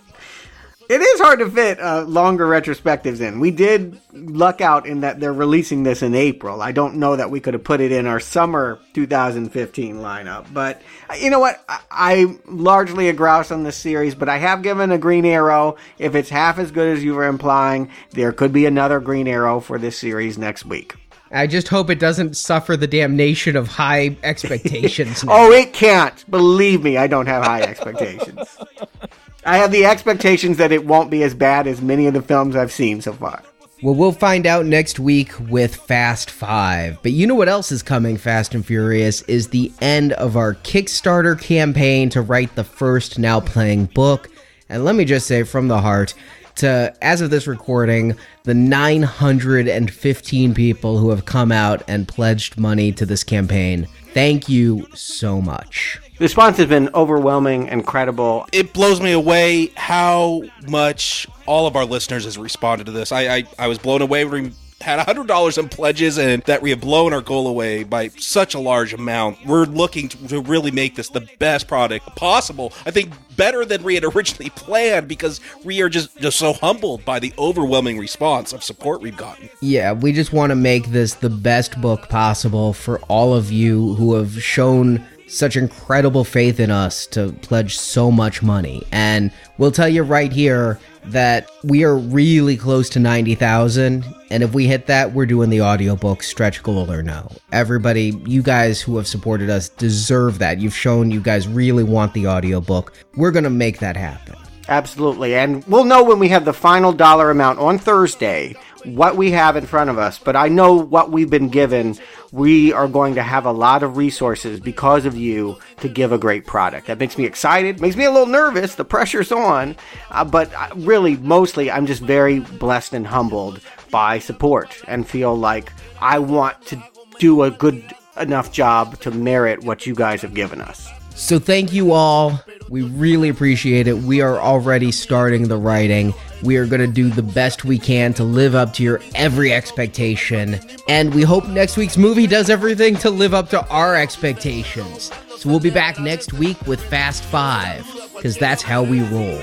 S7: It is hard to fit uh, longer retrospectives in. We did luck out in that they're releasing this in April. I don't know that we could have put it in our summer 2015 lineup, but uh, you know what? I, I'm largely a grouse on this series, but I have given a Green Arrow. If it's half as good as you were implying, there could be another Green Arrow for this series next week.
S6: I just hope it doesn't suffer the damnation of high expectations.
S7: Oh, it can't. Believe me, I don't have high expectations. I have the expectations that it won't be as bad as many of the films I've seen so far.
S6: Well, we'll find out next week with Fast Five. But you know what else is coming, Fast and Furious, is the end of our Kickstarter campaign to write the first now playing book. And let me just say from the heart, to as of this recording, the 915 people who have come out and pledged money to this campaign, thank you so much.
S7: The response has been overwhelming, incredible.
S8: It blows me away how much all of our listeners has responded to this. I I, I was blown away when we had hundred dollars in pledges and that we have blown our goal away by such a large amount. We're looking to, to really make this the best product possible. I think better than we had originally planned because we are just just so humbled by the overwhelming response of support we've gotten.
S6: Yeah, we just want to make this the best book possible for all of you who have shown such incredible faith in us to pledge so much money. And we'll tell you right here that we are really close to 90,000. And if we hit that, we're doing the audiobook, stretch goal or no. Everybody, you guys who have supported us deserve that. You've shown you guys really want the audiobook. We're going to make that happen.
S7: Absolutely. And we'll know when we have the final dollar amount on Thursday what we have in front of us. But I know what we've been given. We are going to have a lot of resources because of you to give a great product. That makes me excited, makes me a little nervous. The pressure's on. Uh, but uh, really, mostly, I'm just very blessed and humbled by support and feel like I want to do a good enough job to merit what you guys have given us.
S6: So thank you all. We really appreciate it. We are already starting the writing. We are going to do the best we can to live up to your every expectation. And we hope next week's movie does everything to live up to our expectations. So we'll be back next week with Fast Five, because that's how we roll.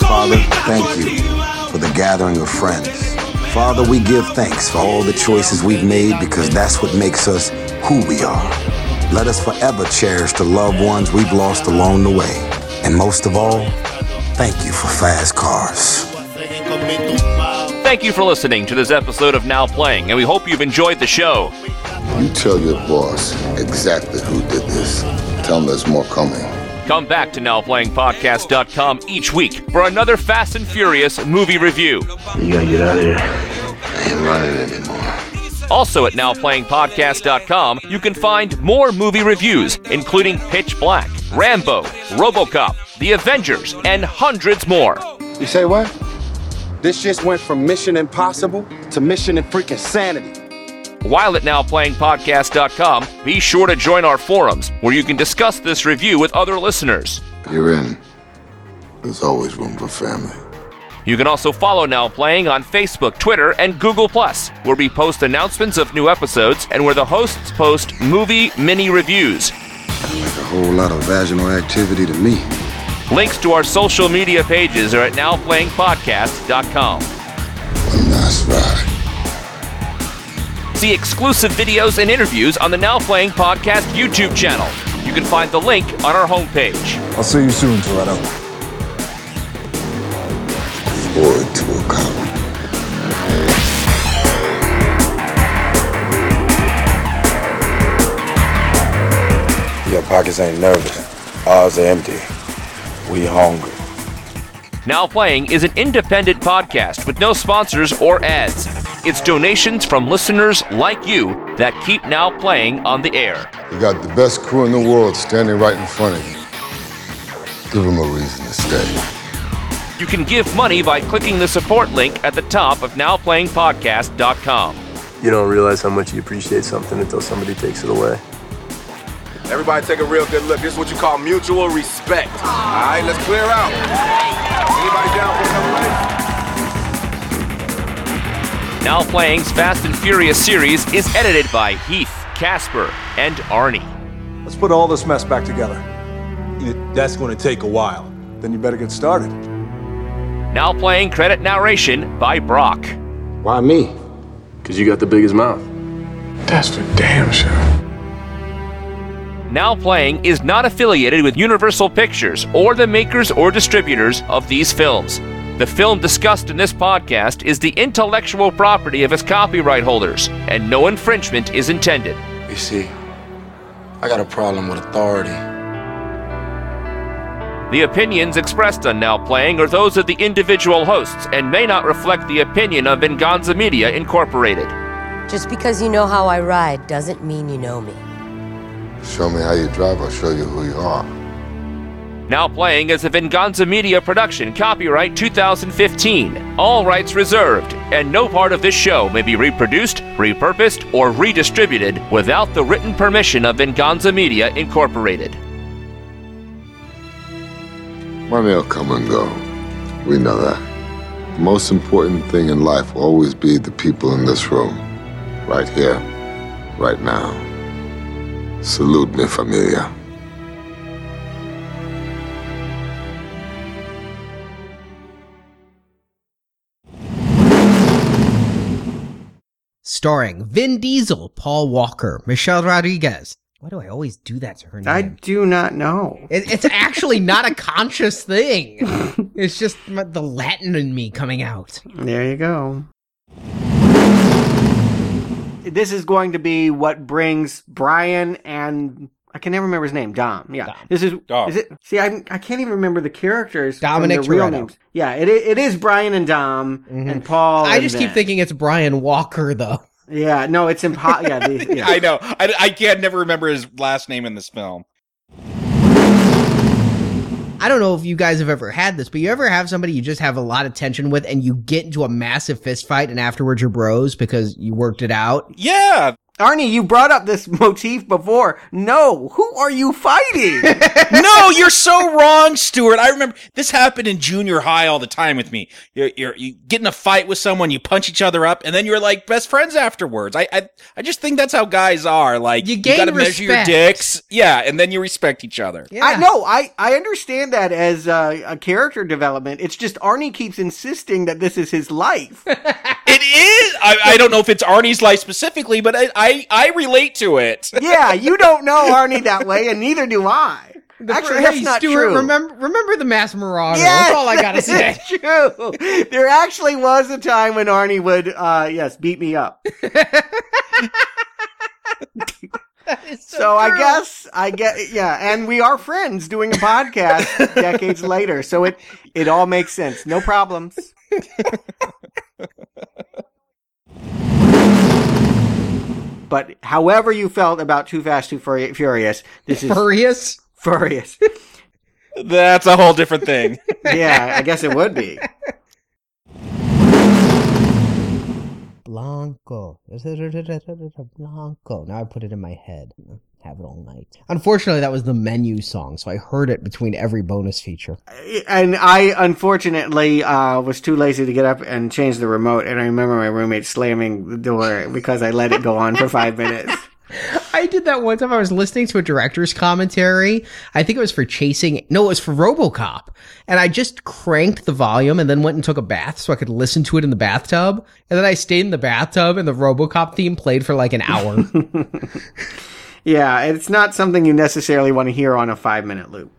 S9: Father, thank you. For the gathering of friends. Father, we give thanks for all the choices we've made because that's what makes us who we are. Let us forever cherish the loved ones we've lost along the way. And most of all, thank you for fast cars.
S2: Thank you for listening to this episode of Now Playing, and we hope you've enjoyed the show.
S1: You tell your boss exactly who did this. Tell him there's more coming.
S2: Come back to NowPlayingPodcast.com each week for another Fast and Furious movie review.
S3: You gotta get out of here.
S1: I ain't running anymore.
S2: Also at NowPlayingPodcast.com, you can find more movie reviews, including Pitch Black, Rambo, Robocop, The Avengers, and hundreds more.
S10: You say what? This just went from Mission Impossible to Mission and freaking Sanity.
S2: While at NowPlayingPodcast.com, be sure to join our forums where you can discuss this review with other listeners.
S1: You're in. There's always room for family.
S2: You can also follow Now Playing on Facebook, Twitter, and Google where we post announcements of new episodes and where the hosts post movie mini reviews.
S10: Like a whole lot of vaginal activity to me.
S2: Links to our social media pages are at NowPlayingPodcast.com.
S1: One last ride.
S2: See exclusive videos and interviews on the Now Playing Podcast YouTube channel. You can find the link on our homepage.
S10: I'll see you soon, Toretto.
S1: Forward to come.
S10: Your pockets ain't nervous. Ours are empty. We hungry.
S2: Now Playing is an independent podcast with no sponsors or ads. It's donations from listeners like you that keep Now Playing on the air.
S1: You got the best crew in the world standing right in front of you. Give them a reason to stay.
S2: You can give money by clicking the support link at the top of NowPlayingPodcast.com.
S11: You don't realize how much you appreciate something until somebody takes it away.
S10: Everybody take a real good look. This is what you call mutual respect. All right, let's clear out. Anybody down for
S2: Now Playing's Fast and Furious series is edited by Heath, Casper, and Arnie.
S12: Let's put all this mess back together. That's going to take a while.
S10: Then you better get started.
S2: Now Playing credit narration by Brock.
S10: Why me?
S11: Because you got the biggest mouth.
S10: That's for damn sure.
S2: Now Playing is not affiliated with Universal Pictures or the makers or distributors of these films. The film discussed in this podcast is the intellectual property of its copyright holders, and no infringement is intended.
S10: You see, I got a problem with authority.
S2: The opinions expressed on Now Playing are those of the individual hosts and may not reflect the opinion of Venganza Media Incorporated.
S13: Just because you know how I ride doesn't mean you know me.
S1: Show me how you drive, I'll show you who you are.
S2: Now Playing is a Venganza Media production, copyright 2015. All rights reserved, and no part of this show may be reproduced, repurposed, or redistributed without the written permission of Venganza Media Incorporated.
S1: Money will come and go. We know that. The most important thing in life will always be the people in this room. Right here. Right now. Salute mi familia.
S6: Starring Vin Diesel, Paul Walker, Michelle Rodriguez. Why do I always do that to her name?
S7: I do not know.
S6: It, it's actually not a conscious thing. it's just the Latin in me coming out.
S7: There you go. This is going to be what brings Brian and I can never remember his name. Dom. Yeah. This is
S8: Dom.
S7: is it see I I can't even remember the characters. from
S6: Dominic
S7: their real names. Yeah, it it is Brian and Dom mm-hmm. and Paul.
S6: I
S7: and
S6: just keep thinking it's Brian Walker, though.
S7: Yeah, no, it's impossible. yeah, yeah.
S8: I know. I, I can't never remember his last name in this film.
S6: I I don't know if you guys have ever had this, but you ever have somebody you just have a lot of tension with and you get into a massive fist fight and afterwards you're bros because you worked it out?
S8: Yeah.
S7: Arnie, you brought up this motif before. No, who are you fighting?
S8: no, you're so wrong, Stuart. I remember this happened in junior high all the time with me. You're, you're, you get in a fight with someone, you punch each other up, and then you're like best friends afterwards. I, I, I just think that's how guys are. Like
S6: You gain
S8: gotta measure your dicks, yeah, and then you respect each other.
S7: I know. I, I understand that as uh, a character development. It's just Arnie keeps insisting that this is his life.
S8: It is. I, I don't know if it's Arnie's life specifically, but I, I, I relate to it.
S7: yeah, you don't know Arnie that way, and neither do I. Actually,
S6: hey,
S7: that's not
S6: Stuart,
S7: true.
S6: remember remember the Mass Marauder.
S7: Yes,
S6: That's all I gotta say.
S7: It's true. There actually was a time when Arnie would, uh, yes, beat me up. so I guess I get yeah, and we are friends doing a podcast decades later, so it it all makes sense. No problems. But however you felt about Too Fast Too Furi- Furious, this is
S6: Furious.
S7: Furious.
S8: That's a whole different thing.
S7: yeah, I guess it would be.
S6: Blanco. Blanco. Now I put it in my head. Have it all night. Unfortunately, that was the menu song, so I heard it between every bonus feature.
S7: and I unfortunately uh, was too lazy to get up and change the remote. And I remember my roommate slamming the door because I let it go on for five minutes.
S6: I did that one time. I was listening to a director's commentary. I think it was for Chasing. No, it was for RoboCop. And I just cranked the volume and then went and took a bath so I could listen to it in the bathtub. And then I stayed in the bathtub and the RoboCop theme played for like an hour.
S7: Yeah, it's not something you necessarily want to hear on a five minute loop.